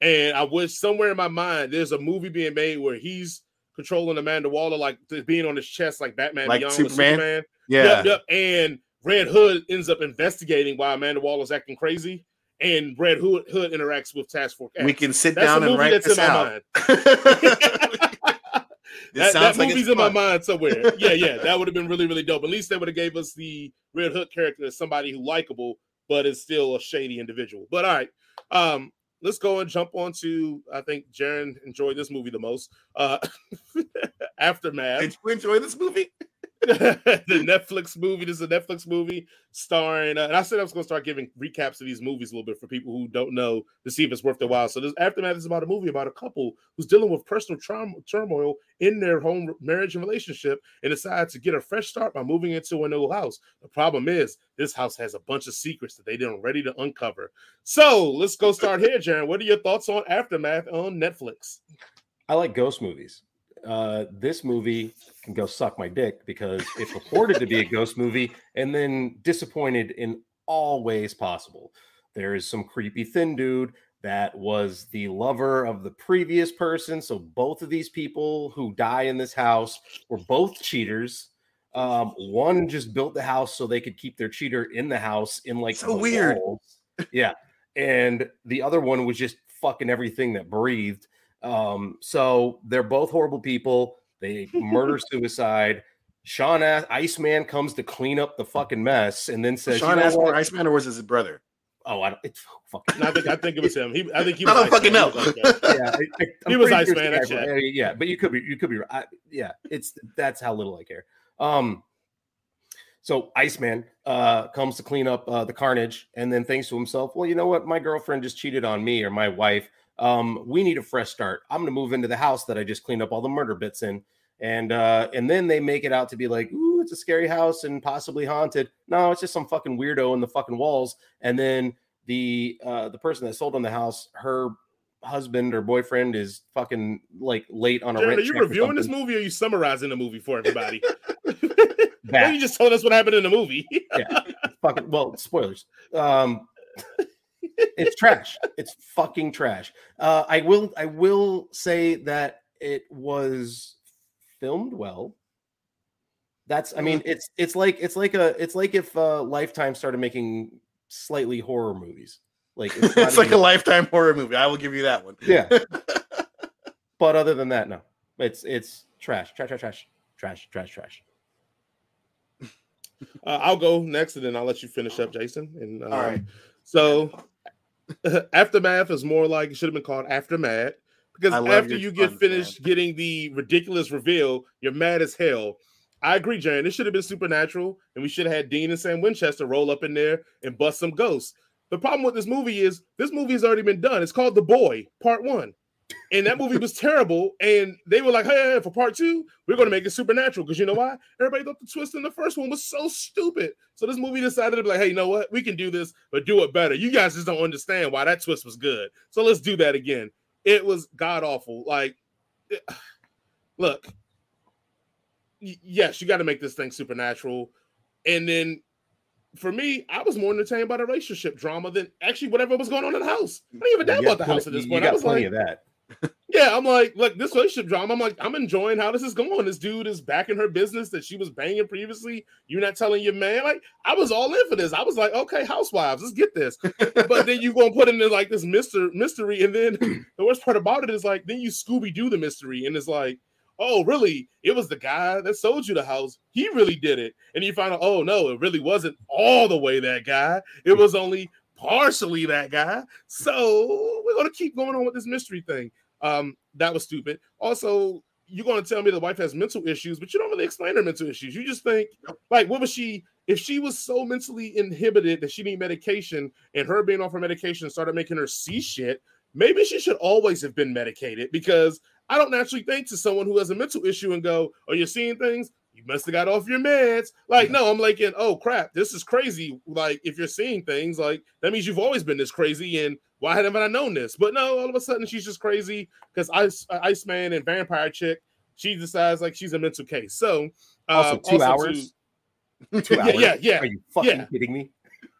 S1: And I wish somewhere in my mind there's a movie being made where he's controlling Amanda Waller, like being on his chest, like Batman
S3: Like
S1: Beyond
S3: Superman?
S1: Superman.
S3: Yeah,
S1: Yep, yep. And Red Hood ends up investigating why Amanda Waller's acting crazy, and Red Hood, Hood interacts with Task Force. X.
S3: we can sit
S1: That's
S3: down and write this out.
S1: That, that
S3: like
S1: movie's in my mind somewhere. Yeah, yeah, that would have been really, really dope. At least they would have gave us the Red Hood character as somebody who likable, but is still a shady individual. But all right, um, let's go and jump on to. I think Jaron enjoyed this movie the most. Uh, Aftermath.
S3: Did you enjoy this movie?
S1: the Netflix movie. This is a Netflix movie starring, uh, and I said I was going to start giving recaps of these movies a little bit for people who don't know to see if it's worth their while. So this aftermath is about a movie about a couple who's dealing with personal traum- turmoil in their home marriage and relationship, and decide to get a fresh start by moving into a new house. The problem is this house has a bunch of secrets that they didn't ready to uncover. So let's go start here, Jaron. What are your thoughts on Aftermath on Netflix?
S2: I like ghost movies. Uh, this movie can go suck my dick because it purported to be a ghost movie and then disappointed in all ways possible. There is some creepy thin dude that was the lover of the previous person. So both of these people who die in this house were both cheaters. Um, one just built the house so they could keep their cheater in the house in like
S3: So weird.
S2: walls. Yeah. And the other one was just fucking everything that breathed. Um, so they're both horrible people. They murder suicide. Shawn A- Iceman comes to clean up the fucking mess and then says,
S3: Sean
S2: you know
S3: asked for
S2: what?
S3: Iceman or was his brother?
S2: Oh, I don't. It's fucking.
S1: And I think I think it was him. He, I think he
S3: I
S1: was.
S3: don't fucking
S1: Iceman.
S3: know.
S1: He was Iceman.
S2: yeah, I, I, He
S1: was
S2: sure
S1: Iceman,
S2: it's
S1: I
S2: the guy-
S1: checked.
S2: yeah, but you could be, you could be. I, yeah, it's that's how little I care. Um, so Iceman uh comes to clean up uh, the carnage, and then thinks to himself, "Well, you know what? My girlfriend just cheated on me or my wife. Um, we need a fresh start. I'm going to move into the house that I just cleaned up all the murder bits in." And uh, and then they make it out to be like, "Ooh, it's a scary house and possibly haunted." No, it's just some fucking weirdo in the fucking walls. And then the uh the person that sold them the house, her husband or boyfriend is fucking like late on a
S1: Jaron,
S2: rent
S1: are you reviewing this movie or are you summarizing the movie for everybody? Or you just told us what happened in the movie. yeah.
S2: fucking well, spoilers. Um, it's trash. It's fucking trash. Uh, I will. I will say that it was filmed well. That's. I mean, it's it's like it's like a it's like if uh, Lifetime started making slightly horror movies. Like it's,
S3: it's like a lifetime horror movie. I will give you that one.
S2: yeah. But other than that, no. It's it's trash, trash, trash, trash, trash, trash, trash.
S1: Uh, I'll go next, and then I'll let you finish up, Jason. And um,
S3: All right.
S1: So, aftermath is more like it should have been called aftermath because after you get finished getting the ridiculous reveal, you're mad as hell. I agree, Jaron. This should have been supernatural, and we should have had Dean and Sam Winchester roll up in there and bust some ghosts. The problem with this movie is this movie has already been done. It's called The Boy, Part One. And that movie was terrible. And they were like, hey, for part two, we're going to make it supernatural. Because you know why? Everybody thought the twist in the first one was so stupid. So this movie decided to be like, hey, you know what? We can do this, but do it better. You guys just don't understand why that twist was good. So let's do that again. It was god awful. Like, it- look, y- yes, you got to make this thing supernatural. And then for me, I was more entertained by the relationship drama than actually whatever was going on in the house. I didn't even
S2: You
S1: about the house at this
S2: you
S1: point.
S2: got
S1: I was
S2: plenty
S1: like,
S2: of that.
S1: Yeah, I'm like, look, this relationship drama. I'm like, I'm enjoying how this is going. This dude is back in her business that she was banging previously. You're not telling your man. Like, I was all in for this. I was like, okay, housewives, let's get this. but then you gonna put in like this mister mystery, and then the worst part about it is like, then you Scooby Doo the mystery, and it's like, oh, really? It was the guy that sold you the house. He really did it, and you find out, oh no, it really wasn't all the way that guy. It hmm. was only partially that guy. So we're gonna keep going on with this mystery thing. Um, that was stupid. Also, you're gonna tell me the wife has mental issues, but you don't really explain her mental issues. You just think, like, what was she? If she was so mentally inhibited that she need medication, and her being off her medication started making her see shit, maybe she should always have been medicated. Because I don't naturally think to someone who has a mental issue and go, "Are you're seeing things." You must have got off your meds. Like, no, I'm like, oh crap, this is crazy. Like, if you're seeing things, like that means you've always been this crazy, and why haven't I known this? But no, all of a sudden she's just crazy because Ice uh, Iceman and Vampire Chick, she decides like she's a mental case. So
S2: Also,
S1: um,
S2: two
S1: to-
S2: hours. Two
S1: yeah,
S2: hours.
S1: yeah, yeah.
S2: Are you fucking
S1: yeah.
S2: kidding me?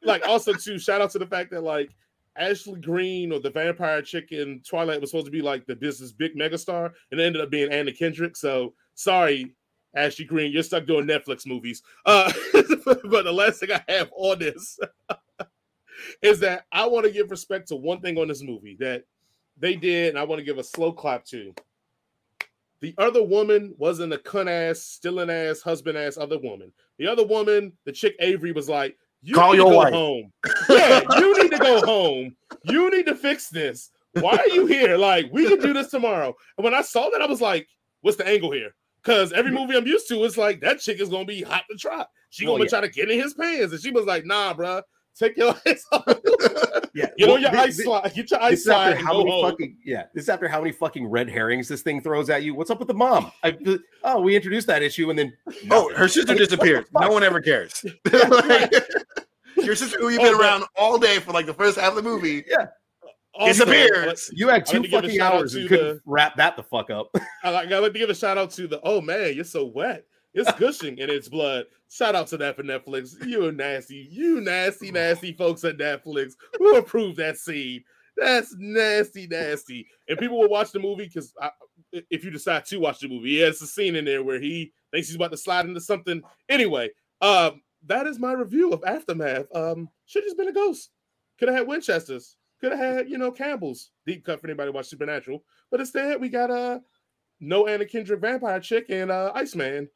S1: Like also to shout out to the fact that like Ashley Greene or the vampire chick in Twilight was supposed to be like the business big megastar, and it ended up being Anna Kendrick. So sorry, Ashley Greene, you're stuck doing Netflix movies. Uh, but the last thing I have on this is that I want to give respect to one thing on this movie that they did, and I want to give a slow clap to. The other woman wasn't a cunt ass, stealing ass, husband ass other woman. The other woman, the chick Avery, was like, "You
S3: Call
S1: need
S3: your
S1: to go
S3: wife."
S1: home. Yeah, you need to go home. You need to fix this. Why are you here? Like, we can do this tomorrow." And when I saw that, I was like, "What's the angle here?" Because every movie I'm used to, it's like that chick is gonna be hot to trot. She gonna
S2: yeah.
S1: try to get in his pants, and she was like, "Nah, bruh, take your ass off.
S2: Yeah.
S1: Get on your
S2: thi-
S1: ice slide. Get your
S2: This
S1: ice slide
S2: how many
S1: home."
S2: fucking yeah. This is after how many fucking red herrings this thing throws at you. What's up with the mom? I, oh, we introduced that issue and then
S3: Oh, her sister
S2: Like,
S3: disappeared. No one ever cares. Like, your sister, who you've oh, been
S1: Oh,
S3: around all day for like the first half of the movie,
S1: Also,
S3: disappears.
S2: you had two
S1: like to give a
S2: fucking hours and couldn't
S1: the-
S2: wrap that the fuck up.
S1: I like I like to give a shout out to the oh man, you're so wet. It's gushing in its blood. Shout out to that for Netflix. You nasty, you nasty, nasty folks at Netflix who approved that scene. That's nasty, nasty. And people will watch the movie because if you decide to watch the movie, yeah, it's a scene in there where he thinks he's about to slide into something. Anyway, um, that is my review of Aftermath. Um, should have just been a ghost. Could have had Winchesters. Could have had, you know, Campbell's. Deep cut for anybody who watch Supernatural. But instead, we got uh no Anna Kendrick vampire chick and uh Iceman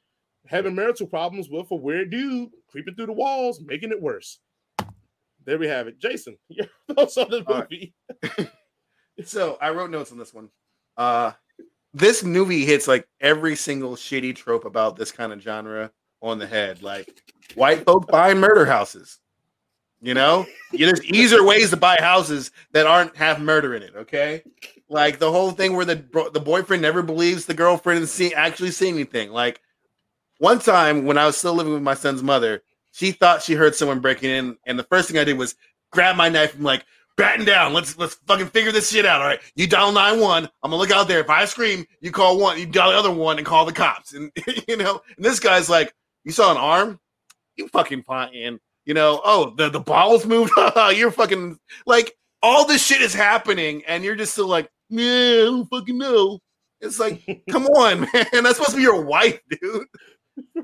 S1: having marital problems with a weird dude creeping through the walls, making it worse. There we have it. Jason, your thoughts on the
S3: All right.
S1: movie?
S3: So I wrote notes on this one. Uh this movie hits like every single shitty trope about this kind of genre on the head. Like white folk buying murder houses. You know, there's easier ways to buy houses that aren't have murder in it. Okay, like the whole thing where the the boyfriend never believes the girlfriend see actually see anything. Like one time when I was still living with my son's mother, she thought she heard someone breaking in, and the first thing I did was grab my knife and like batten down. Let's let's fucking figure this shit out. All right, you dial nine one. I'm gonna look out there. If I scream, you call one. You dial the other one and call the cops. And you know, and this guy's like, you saw an arm, you fucking fine. You know, oh the the balls moved. you're fucking like all this shit is happening, and you're just still like, yeah, I don't fucking know. It's like, come on, man. That's supposed to be your wife, dude.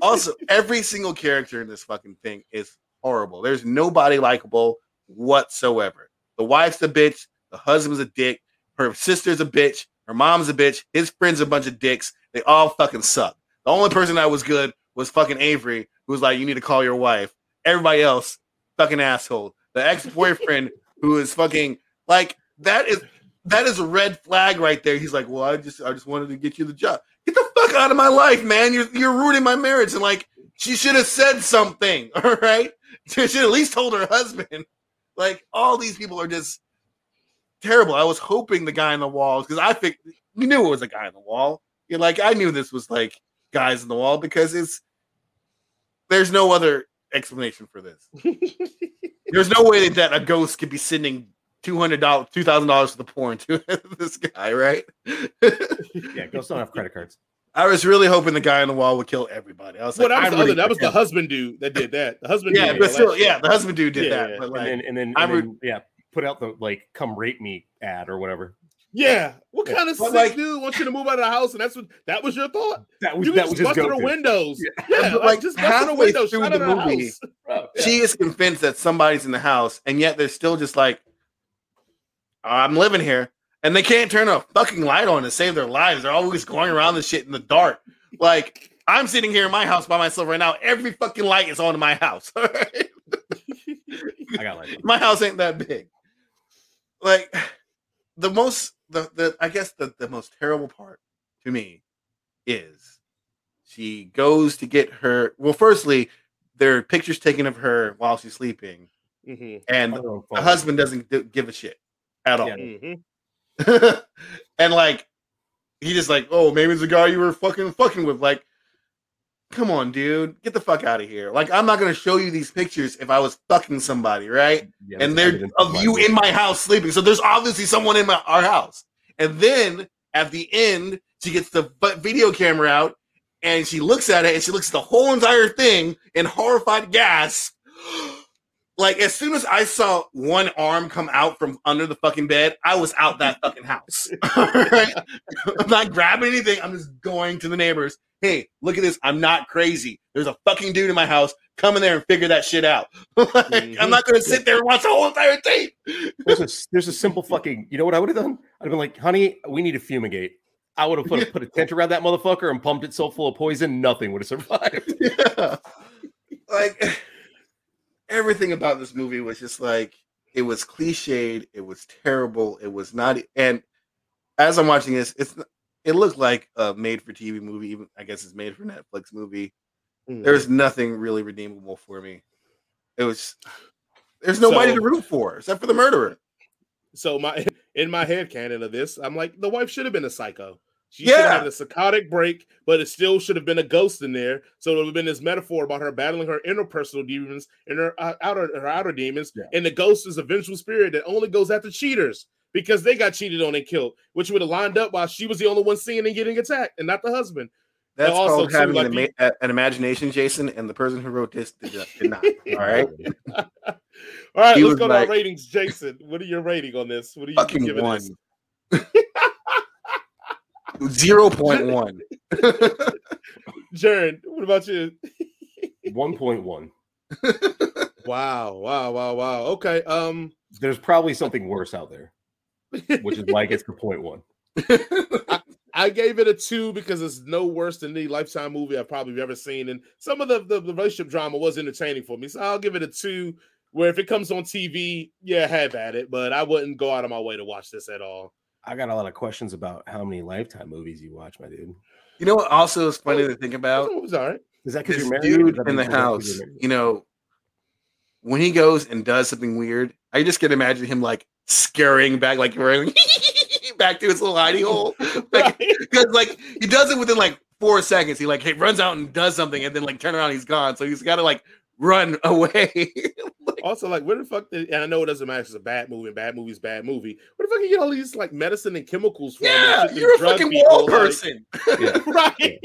S3: Also, every single character in this fucking thing is horrible. There's nobody likable whatsoever. The wife's a bitch. The husband's a dick. Her sister's a bitch. Her mom's a bitch. His friends a bunch of dicks. They all fucking suck. The only person that was good was fucking Avery, who was like, "You need to call your wife." Everybody else, fucking asshole. The ex boyfriend, who is fucking like that is that is a red flag right there. He's like, "Well, I just I just wanted to get you the job. Get the fuck out of my life, man. You're you're ruining my marriage." And like, she should have said something. All right, she should at least told her husband. Like, all these people are just terrible. I was hoping the guy in the wall because I think we knew it was a guy in the wall. You're like, I knew this was like guys in the wall because it's there's no other explanation for this. there's no way that a ghost could be sending two hundred dollars, two thousand dollars to the porn to this guy, right?
S2: yeah, ghosts don't have credit cards.
S3: I was really hoping the guy on the wall would kill everybody. I was
S1: well,
S3: like,
S1: that was,
S3: I
S1: the,
S3: really
S1: that was the husband dude that did that. The husband,
S3: Yeah,
S1: dude
S3: but still, yeah, the husband dude did
S1: Yeah,
S3: that.
S1: yeah.
S3: But
S2: And then and then,
S3: I
S2: and
S3: re-
S2: then yeah, put out the like come rape me ad or whatever.
S1: Yeah. What
S2: Yeah.
S1: kind of
S3: But,
S1: sick
S3: like-
S1: dude wants you to move out of the house? And that's what that was your thought.
S2: That was
S1: You
S2: that
S1: just
S2: was just
S1: busted
S2: go
S1: the windows.
S2: Yeah.
S1: Yeah, like,
S3: like,
S1: just busted the windows.
S3: through the
S1: out of the
S3: movie,
S1: house.
S3: she is convinced that somebody's in the house, and yet they're still just like, I'm living here. And they can't turn a fucking light on to save their lives. They're always going around this shit in the dark. Like, I'm sitting here in my house by myself right now. Every fucking light is on in my house. all right?
S2: I got like
S3: my house ain't that big. Like the most the, the I guess the, the most terrible part to me is she goes to get her well, firstly, there are pictures taken of her while she's sleeping,
S1: Mhm,
S3: and
S2: Oh,
S3: the husband doesn't do- give a shit at all.
S2: Yeah.
S1: mhm.
S3: and like he just like, oh, maybe it's the guy you were fucking fucking with. Like, come on, dude, get the fuck out of here. Like, I'm not gonna show you these pictures if I was fucking somebody, right?
S2: Yeah,
S3: and they're of you in my house sleeping. So there's obviously someone in my our house. And then at the end, she gets the video camera out and she looks at it and she looks at the whole entire thing in horrified gasp. Like as soon as I saw one arm come out from under the fucking bed, I was out that fucking house. I'm not grabbing anything. I'm just going to the neighbors. Hey, look at this. I'm not crazy. There's a fucking dude in my house. Come in there and figure that shit out. Like, I'm not gonna mm-hmm. sit there and watch the whole entire thing.
S2: There's a, there's a simple fucking. You know what I would have done? I'd have been like, "Honey, we need to fumigate." I would have put, put a tent around that motherfucker and pumped it so full of poison, nothing would have survived.
S3: yeah. Like everything about this movie was just like it was cliched, it was terrible, it was not and as I'm watching this, it's it looked like a made for TV movie, even I guess it's made for Netflix movie.
S1: Mhm.
S3: There's nothing really redeemable for me. It was there's nobody
S1: So-
S3: to root for except for the murderer.
S1: So my in my head canon of this, I'm like, the wife should have been a psycho. She should have
S3: Yeah.
S1: had a psychotic break, but it still should have been a ghost in there. So it would have been this metaphor about her battling her interpersonal demons and her uh, outer her outer demons,
S2: Yeah.
S1: and the ghost is a vengeful spirit that only goes after cheaters because they got cheated on and killed, which would have lined up while she was the only one seeing and getting attacked, and not the husband.
S3: That's
S1: also,
S3: called
S1: too,
S3: having
S1: like
S3: an,
S1: the-
S3: ima- an imagination, Jason, and the person who wrote this did, not- did not. All right.
S1: All right,
S3: He
S1: let's
S3: was
S1: go to our ratings, Jason. What are your rating on this? What are you
S3: Fucking
S1: giving
S3: one.
S1: this?
S3: Zero point one.
S1: Jaron, what about you?
S2: One point one.
S1: Wow, wow, wow, wow. Okay. Um
S2: There's probably something worse out there, which is why it gets to point one.
S1: I gave it a two because it's no worse than any lifetime movie I've probably ever seen. And some of the, the, the relationship drama was entertaining for me. So I'll give it a two. Where if it comes on TV, yeah, have at it, but I wouldn't go out of my way to watch this at all.
S2: I got a lot of questions about how many lifetime movies you watch, my dude.
S3: You know what also is funny oh, to think about?
S1: It was all right.
S2: Is that because you're married?
S3: dude
S2: that
S3: in the
S2: mean- is that 'cause
S3: house, you know, when he goes and does something weird, I just can imagine him like scurrying back, like running back to his little hidey hole. Like, because like he does it within like four seconds. He like he runs out and does something, and then like turn around, he's gone. So he's got to like run away.
S1: Also, like, where the fuck? Did, and I know it doesn't matter. It's a bad movie. and Bad movie's bad movie. Where the fuck you get all these like medicine and chemicals from?
S3: yeah,
S1: shit
S3: you're a fucking
S1: people,
S3: wall
S1: like-
S3: person.
S2: Yeah.
S1: right?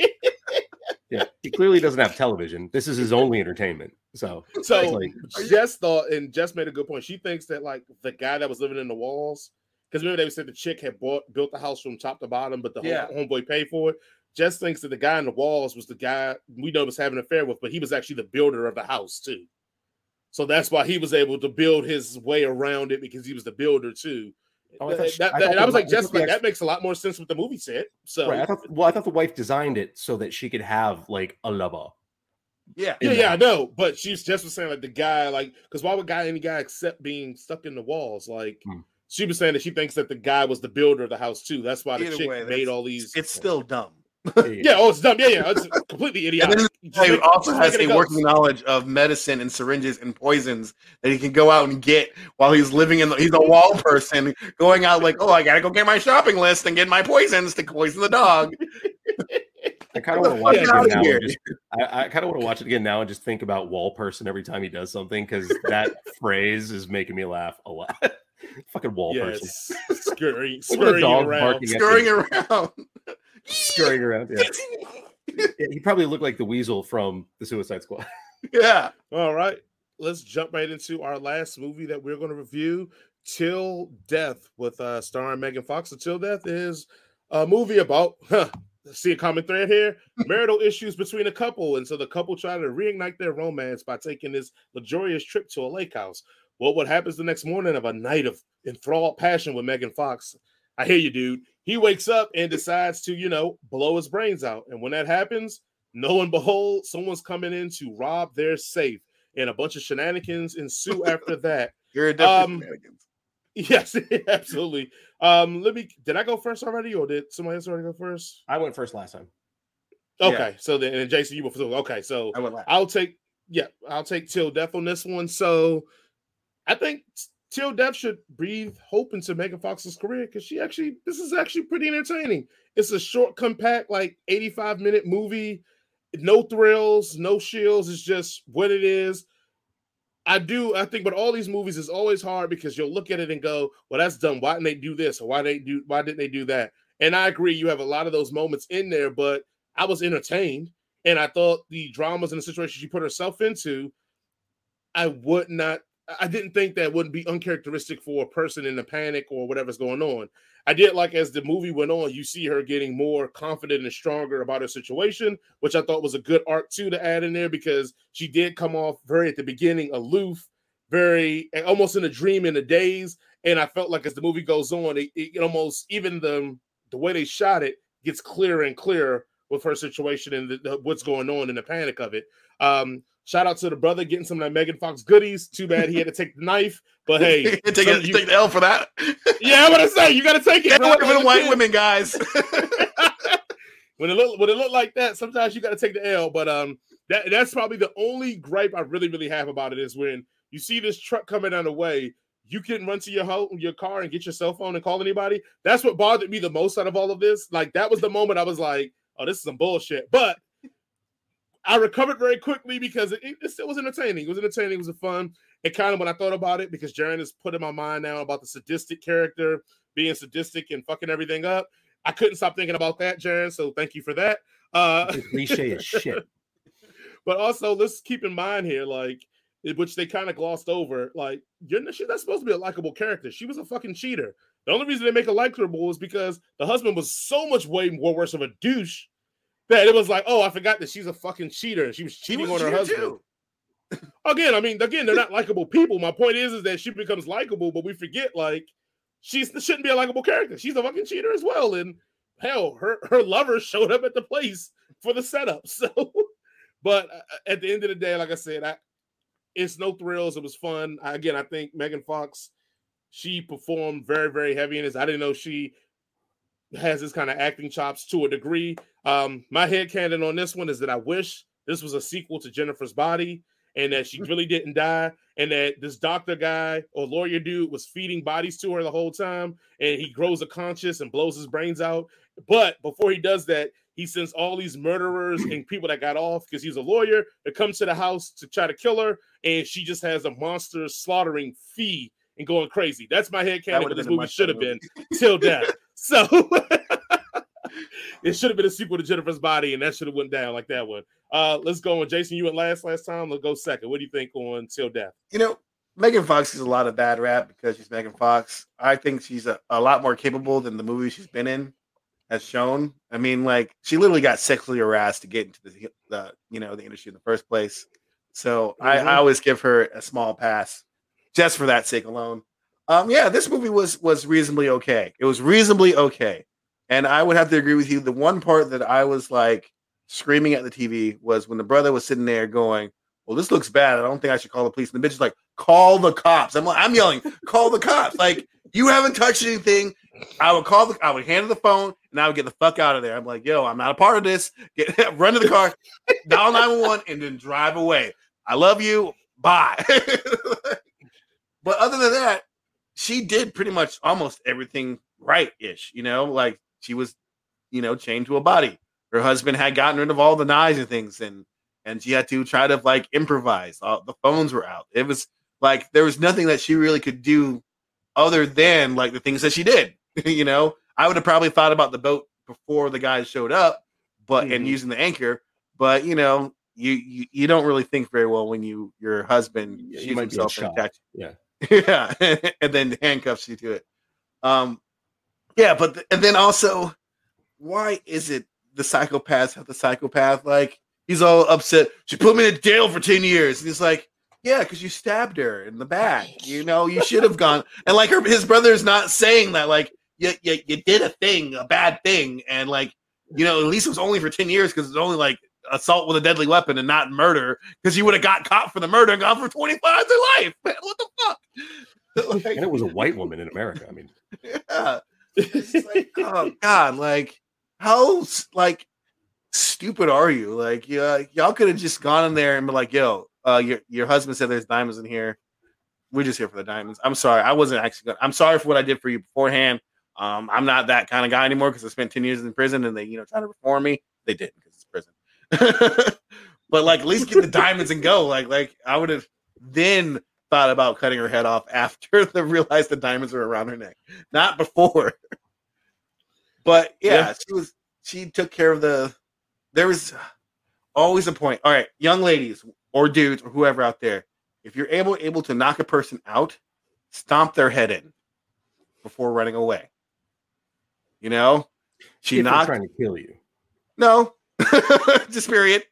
S2: Yeah, he clearly doesn't have television. This is his only entertainment. So
S1: So
S2: like,
S1: Jess thought, and Jess made a good point. She thinks that like the guy that was living in the walls, because remember they said the chick had bought built the house from top to bottom, but the
S3: Yeah.
S1: home, homeboy paid for it. Jess thinks that the guy in the walls was the guy we know was having an affair with, but he was actually the builder of the house too. So that's why he was able to build his way around it because he was the builder too.
S2: Oh, I thought she-
S1: that,
S2: I
S1: that-
S2: thought
S1: and I was like,
S2: I thought
S1: just
S2: the
S1: like
S2: ex-
S1: that makes a lot more sense with the movie set. So
S2: Right, I thought, well, I thought the wife designed it so that she could have like a lover.
S3: Yeah.
S1: yeah,
S2: in
S1: yeah, I know. But she's just was saying like the guy, like, because why would guy any guy accept being stuck in the walls? Like
S2: Hmm.
S1: she was saying that she thinks that the guy was the builder of the house too. That's why the
S3: Either
S1: chick
S3: way,
S1: made all these.
S3: It's still dumb.
S1: Yeah, oh, it's dumb. Yeah, yeah, it's completely idiotic.
S3: then
S1: You just
S3: He also has a working
S1: ghost.
S3: knowledge of medicine and syringes and poisons that he can go out and get while he's living in the. He's a wall person going out like, oh, I gotta go get my shopping list and get my poisons to poison the dog.
S2: I kind of want to watch it again now. And just, I, I kind of want to watch it again now and just think about wall person every time he does something because that phrase is making me laugh a lot. Fucking wall person
S1: Yes, scurrying,
S2: Look at the
S1: scurrying around.
S2: barking.
S3: Scurrying around.
S2: Scurrying around. Yeah. He probably looked like the weasel from the Suicide Squad.
S3: yeah.
S1: All right, let's jump right into our last movie that we're going to review, Till Death, with uh starring Megan Fox. Till Death is a movie about huh, see a common thread here marital issues between a couple and so the couple try to reignite their romance by taking this luxurious trip to a lake house well what happens the next morning of a night of enthralled passion with megan fox i hear you dude he wakes up and decides to you know blow his brains out and when that happens lo and behold someone's coming in to rob their safe and a bunch of shenanigans ensue after that
S3: You're a deputy
S1: Um,
S3: shenanigans.
S1: yes absolutely um let me did i go first already or did somebody else already go first
S2: I went first last time.
S3: Yeah.
S1: Okay, so then and Jason, you were so okay. So
S3: I went last.
S1: I'll take yeah, I'll take Till Death on this one. So I think Till Death should breathe hope into Megan Fox's career because she actually this is actually pretty entertaining. It's a short, compact, like 85 minute movie, no thrills, no shields. It's just what it is. I do. I think, but all these movies is always hard because you'll look at it and go, "Well, that's dumb. Why didn't they do this? Or why they do? Why didn't they do that?" And I agree. You have a lot of those moments in there, but I was entertained, and I thought the dramas and the situations she put herself into, I would not. I didn't think that wouldn't be uncharacteristic for a person in a panic or whatever's going on. I did like as the movie went on, you see her getting more confident and stronger about her situation, which I thought was a good arc too to add in there because she did come off very at the beginning aloof, very almost in a dream in a daze. And I felt like as the movie goes on, it, it almost even the the way they shot it gets clearer and clearer with her situation and the, the- what's going on and the panic of it. Um, shout out to the brother getting some of that Megan Fox goodies. Too bad he had to take the knife, but hey,
S3: take, it,
S1: you-
S3: take the L for that.
S1: yeah, I'm gonna say you got to take it. Bro.
S3: women and white women, guys.
S1: when it look when it look like that, sometimes you got to take the L. But um, that that's probably the only gripe I really really have about it is when you see this truck coming down the way, you can run to your home, your car, and get your cell phone and call anybody. That's what bothered me the most out of all of this. Like that was the moment I was like, oh, this is some bullshit. But I recovered very quickly because it, it still was entertaining. It was entertaining. It was a fun. It kind of when I thought about it because Jaron has put in my mind now about the sadistic character being sadistic and fucking everything up. I couldn't stop thinking about that, Jaron. So thank you for that. Uh,
S2: cliche as shit.
S1: but also let's keep in mind here, like which they kind of glossed over, like you're not, she's not supposed to be a likable character. She was a fucking cheater. The only reason they make her likable is because the husband was so much way more worse of a douche that it was like, oh, I forgot that she's a fucking cheater and she was
S3: She
S1: cheating
S3: was
S1: on her husband.
S3: too.
S1: Again, I mean, again, they're not likable people. My point is, is that she becomes likable, but we forget like she shouldn't be a likable character. She's a fucking cheater as well. And hell, her her lover showed up at the place for the setup. So, but uh, at the end of the day, like I said, I it's no thrills. It was fun. I, again, I think Megan Fox she performed very very heavy in this. I didn't know she has this kind of acting chops to a degree. Um, my head canon on this one is that I wish this was a sequel to Jennifer's Body and that she really didn't die and that this doctor guy or lawyer dude was feeding bodies to her the whole time and he grows a conscious and blows his brains out. But before he does that he sends all these murderers and people that got off because he's a lawyer that comes to the house to try to kill her and she just has a monster slaughtering fee and going crazy. That's my head canon this movie should have been till death. So it should have been a sequel to jennifer's body and that should have went down like that one uh, let's go on. Jason, you went last last time. Let's go second. What do you think on Till Death?
S3: you know, Megan Fox is a lot of bad rap because she's Megan Fox. I think she's a, a lot more capable than the movie she's been in has shown. I mean, like she literally got sexually harassed to get into the, the you know the industry in the first place. So I,
S1: Mhm.
S3: I always give her a small pass just for that sake alone. Um, yeah, this movie was was reasonably okay. It was reasonably okay, and I would have to agree with you. The one part that I was like screaming at the TV was when the brother was sitting there going, "Well, this looks bad. I don't think I should call the police." And the bitch is like, "Call the cops." I'm like, I'm yelling, "Call the cops!" Like you haven't touched anything. I would call the, I would hand the phone, and I would get the fuck out of there. I'm like, "Yo, I'm not a part of this." Get run to the car, dial nine one one, and then drive away. I love you. Bye. but other than that, she did pretty much almost everything right ish. You know, like she was, you know, chained to a body. Her husband had gotten rid of all the knives and things, and and she had to try to like improvise. All the phones were out. It was like there was nothing that she really could do other than like the things that she did. you know, I would have probably thought about the boat before the guys showed up, but mm-hmm. and using the anchor. But you know, you, you you don't really think very well when you your husband
S2: yeah,
S3: shoots himself and.
S2: Yeah,
S3: yeah, and then handcuffs you to it. Um, yeah, but the, and then also, why is it the psychopaths have the psychopath? Like he's all upset. She put me in jail for ten years, and he's like, yeah, because you stabbed her in the back. You know, you should have gone. And like her, his brother's not saying that. Like you, you, you did a thing, a bad thing, and like you know, at least it was only for ten years because it's only like assault with a deadly weapon and not murder because you would have got caught for the murder and gone for 25 to life. Man, what the fuck?
S2: like, and it was a white woman in America. I mean,
S3: yeah. Like, oh God, like how like stupid are you? Like, yeah, y'all could have just gone in there and been like, yo, uh, your your husband said there's diamonds in here. We're just here for the diamonds. I'm sorry, I wasn't actually. Gonna, I'm sorry for what I did for you beforehand. Um, I'm not that kind of guy anymore because I spent 10 years in prison and they, you know, trying to reform me. They didn't because it's prison. but like at least get the diamonds and go. Like like I would have then thought about cutting her head off after the realized the diamonds were around her neck, not before. but yeah, yeah, she was she took care of the. There was always a point. All right, young ladies or dudes or whoever out there, if you're able able to knock a person out, stomp their head in before running away. You know,
S2: she if knocked trying to kill you.
S3: No, just period.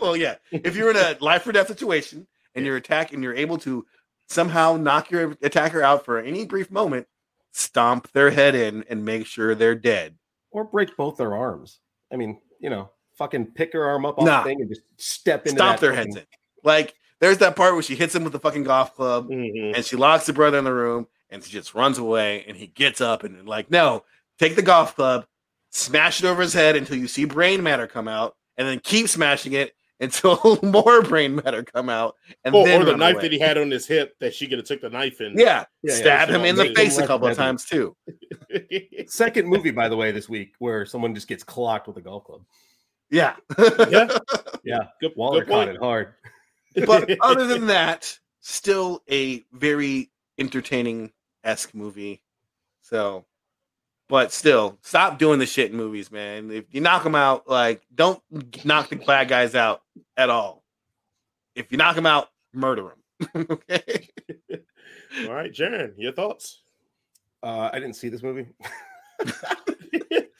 S3: well, yeah. If you're in a life or death situation and you're attacked and you're able to somehow knock your attacker out for any brief moment, stomp their head in and make sure they're dead.
S2: Or break both their arms. I mean, you know, fucking pick her arm up off nah. the thing and just step in.
S3: stomp their thing. heads in. Like there's that part where she hits him with the fucking golf club mm-hmm. and she locks the brother in the room and she just runs away and he gets up and like, no, take the golf club, smash it over his head until you see brain matter come out, and then keep smashing it until more brain matter come out. And
S1: or,
S3: then
S1: or the knife away. that he had on his hip that she could have took the knife in.
S3: Yeah, yeah stab yeah, him in the face a couple of times too.
S2: Second movie, by the way, this week where someone just gets clocked with a golf club.
S3: Yeah,
S2: yeah, yeah. Good, Waller good caught it hard.
S3: but other than that, still a very entertaining esque movie. So but still, stop doing the shit in movies, man. If you knock them out, like don't knock the bad guys out at all. If you knock them out, murder them. okay.
S1: all right, Jaron, your thoughts?
S2: Uh, I didn't see this movie.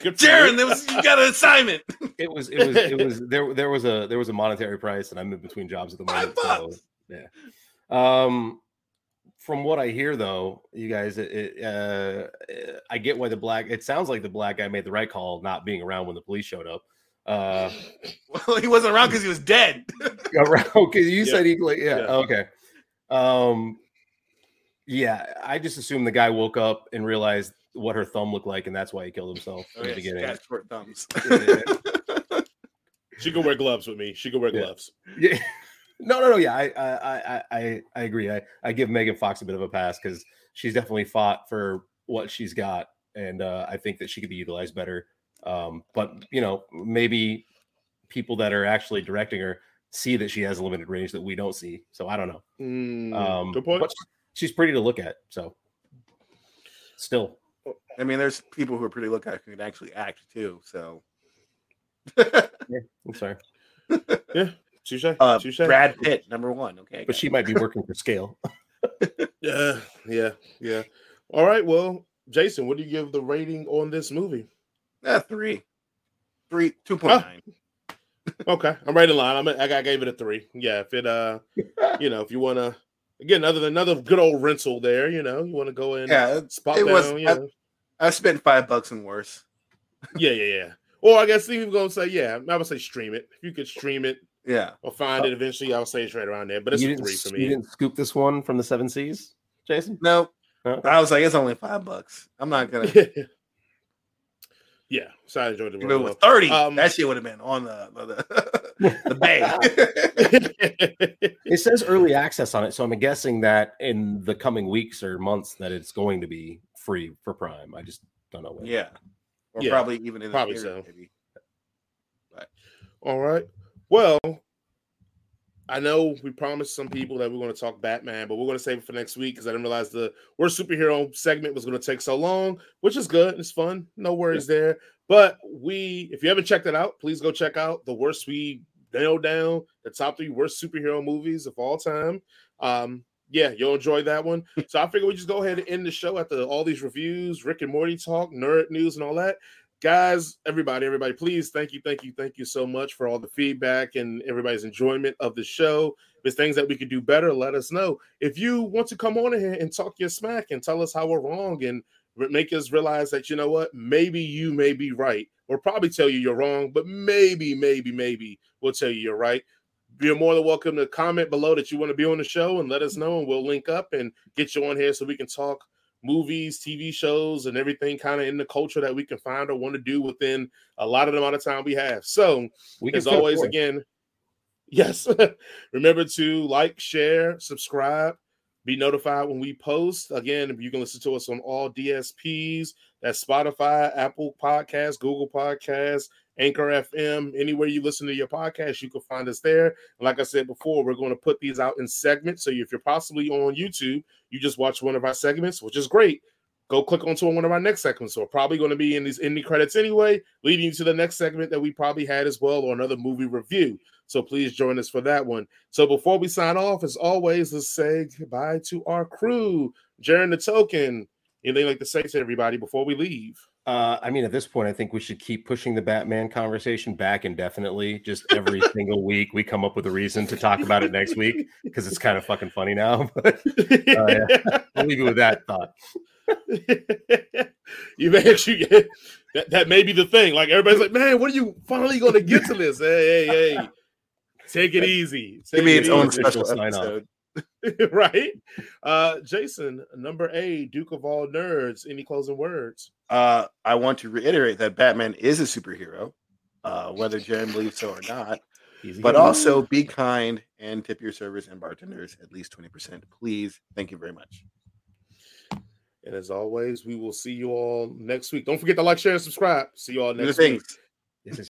S3: Jaron, there was you got an assignment.
S2: It was it was it was there there was a there was a monetary price, and I'm in between jobs at the moment. So, yeah. Um, from what I hear, though, you guys, it, it, uh, I get why the black. It sounds like the black guy made the right call, not being around when the police showed up. Uh,
S3: well, he wasn't around because he was dead.
S2: around because you yeah. said he, like, yeah, yeah, okay. Um, yeah, I just assumed the guy woke up and realized what her thumb looked like, and that's why he killed himself oh, in the beginning. Got short thumbs.
S1: she could wear gloves with me. She could wear gloves.
S2: Yeah. No, no, no. Yeah, I, I, I, I agree. I, I give Megan Fox a bit of a pass because she's definitely fought for what she's got, and uh, I think that she could be utilized better. Um, but you know, maybe people that are actually directing her see that she has a limited range that we don't see. So I don't know.
S1: Mm, um, good point. But
S2: she's pretty to look at. So still,
S3: I mean, there's people who are pretty to look at who can actually act too. So
S2: yeah, I'm sorry.
S1: yeah, Touche.
S3: Uh, Brad Pitt, number one. Okay,
S2: but she might be working for scale.
S1: yeah, yeah, yeah. All right. Well, Jason, what do you give the rating on this movie?
S3: Uh, three, three, two point nine.
S1: okay, I'm right in line. I'm a, I gave it a three. Yeah, if it uh, you know, if you want to again, other than another good old rental there. You know, you want to go in,
S3: Yeah,
S1: spot
S3: it
S1: down.
S3: was-
S1: you
S3: I-
S1: know.
S3: I spent five bucks and worse.
S1: yeah, yeah, yeah. Or I guess even gonna say, yeah, I would say stream it. If you could stream it
S3: Yeah,
S1: we'll find it eventually, I would say it's right around there. But it's
S2: you
S1: a three for me.
S2: you didn't scoop this one from the seven seas, Jason.
S3: no,
S2: No?
S3: I was like, it's only five bucks. I'm not gonna.
S1: yeah, so I enjoyed the
S3: If it was thirty,
S1: Um,
S3: that shit would have been on the the, the bay.
S2: It says early access on it, so I'm guessing that in the coming weeks or months that it's going to be free for Prime. I just don't know when.
S3: yeah, or
S1: Yeah,
S3: probably even in the
S1: probably
S3: theater,
S1: so.
S3: maybe.
S1: All right. Well, I know we promised some people that we're going to talk Batman, but we're going to save it for next week because I didn't realize the worst superhero segment was going to take so long, which is good. It's fun. No worries there. But we, if you haven't checked it out, please go check out the worst we nailed down the top three worst superhero movies of all time. Um, yeah, you'll enjoy that one. So I figure we just go ahead and end the show after all these reviews, Rick and Morty talk, nerd news, and all that guys, everybody, everybody, please, thank you, thank you, thank you so much for all the feedback and everybody's enjoyment of the show. If there's things that we could do better, let us know. If you want to come on here and talk your smack and tell us how we're wrong and make us realize that you know what, maybe you may be right. We'll probably tell you you're wrong, but maybe, maybe, maybe we'll tell you you're right. You're more than welcome to comment below that you want to be on the show and let us know, and we'll link up and get you on here so we can talk movies, TV shows, and everything kind of in the culture that we can find or want to do within a lot of the amount of time we have. So,
S2: We
S1: as always, again, yes, remember to like, share, subscribe, be notified when we post. Again, you can listen to us on all DSPs. That's Spotify, Apple Podcasts, Google Podcasts, Anchor FM, anywhere you listen to your podcast, you can find us there. Like I said before, we're going to put these out in segments. So if you're possibly on YouTube, you just watch one of our segments, which is great. Go click onto one of our next segments. So we're probably going to be in these indie credits anyway, leading you to the next segment that we probably had as well, or another movie review. So please join us for that one. So before we sign off, as always, let's say goodbye to our crew. Jaron the Token. Anything like to say to everybody before we leave?
S2: Uh, I mean, at this point, I think we should keep pushing the Batman conversation back indefinitely. Just every single week, we come up with a reason to talk about it next week because it's kind of fucking funny now. But yeah. I'll leave you with that thought.
S1: you may actually get that, that may be the thing. Like everybody's like, man, when are you finally going to get to this? Hey, hey, hey, take it easy. Take
S3: Give me
S1: it
S3: its own special
S2: Sign off.
S3: episode.
S1: right? Uh, Jason, number A, Duke of all nerds. Any closing words?
S3: Uh, I want to reiterate that Batman is a superhero, uh, whether Jen believes so or not. But also be kind and tip your servers and bartenders at least 20%. Please. Thank you very much.
S1: And as always, we will see you all next week. Don't forget to like, share, and subscribe. See you all next week.
S3: things.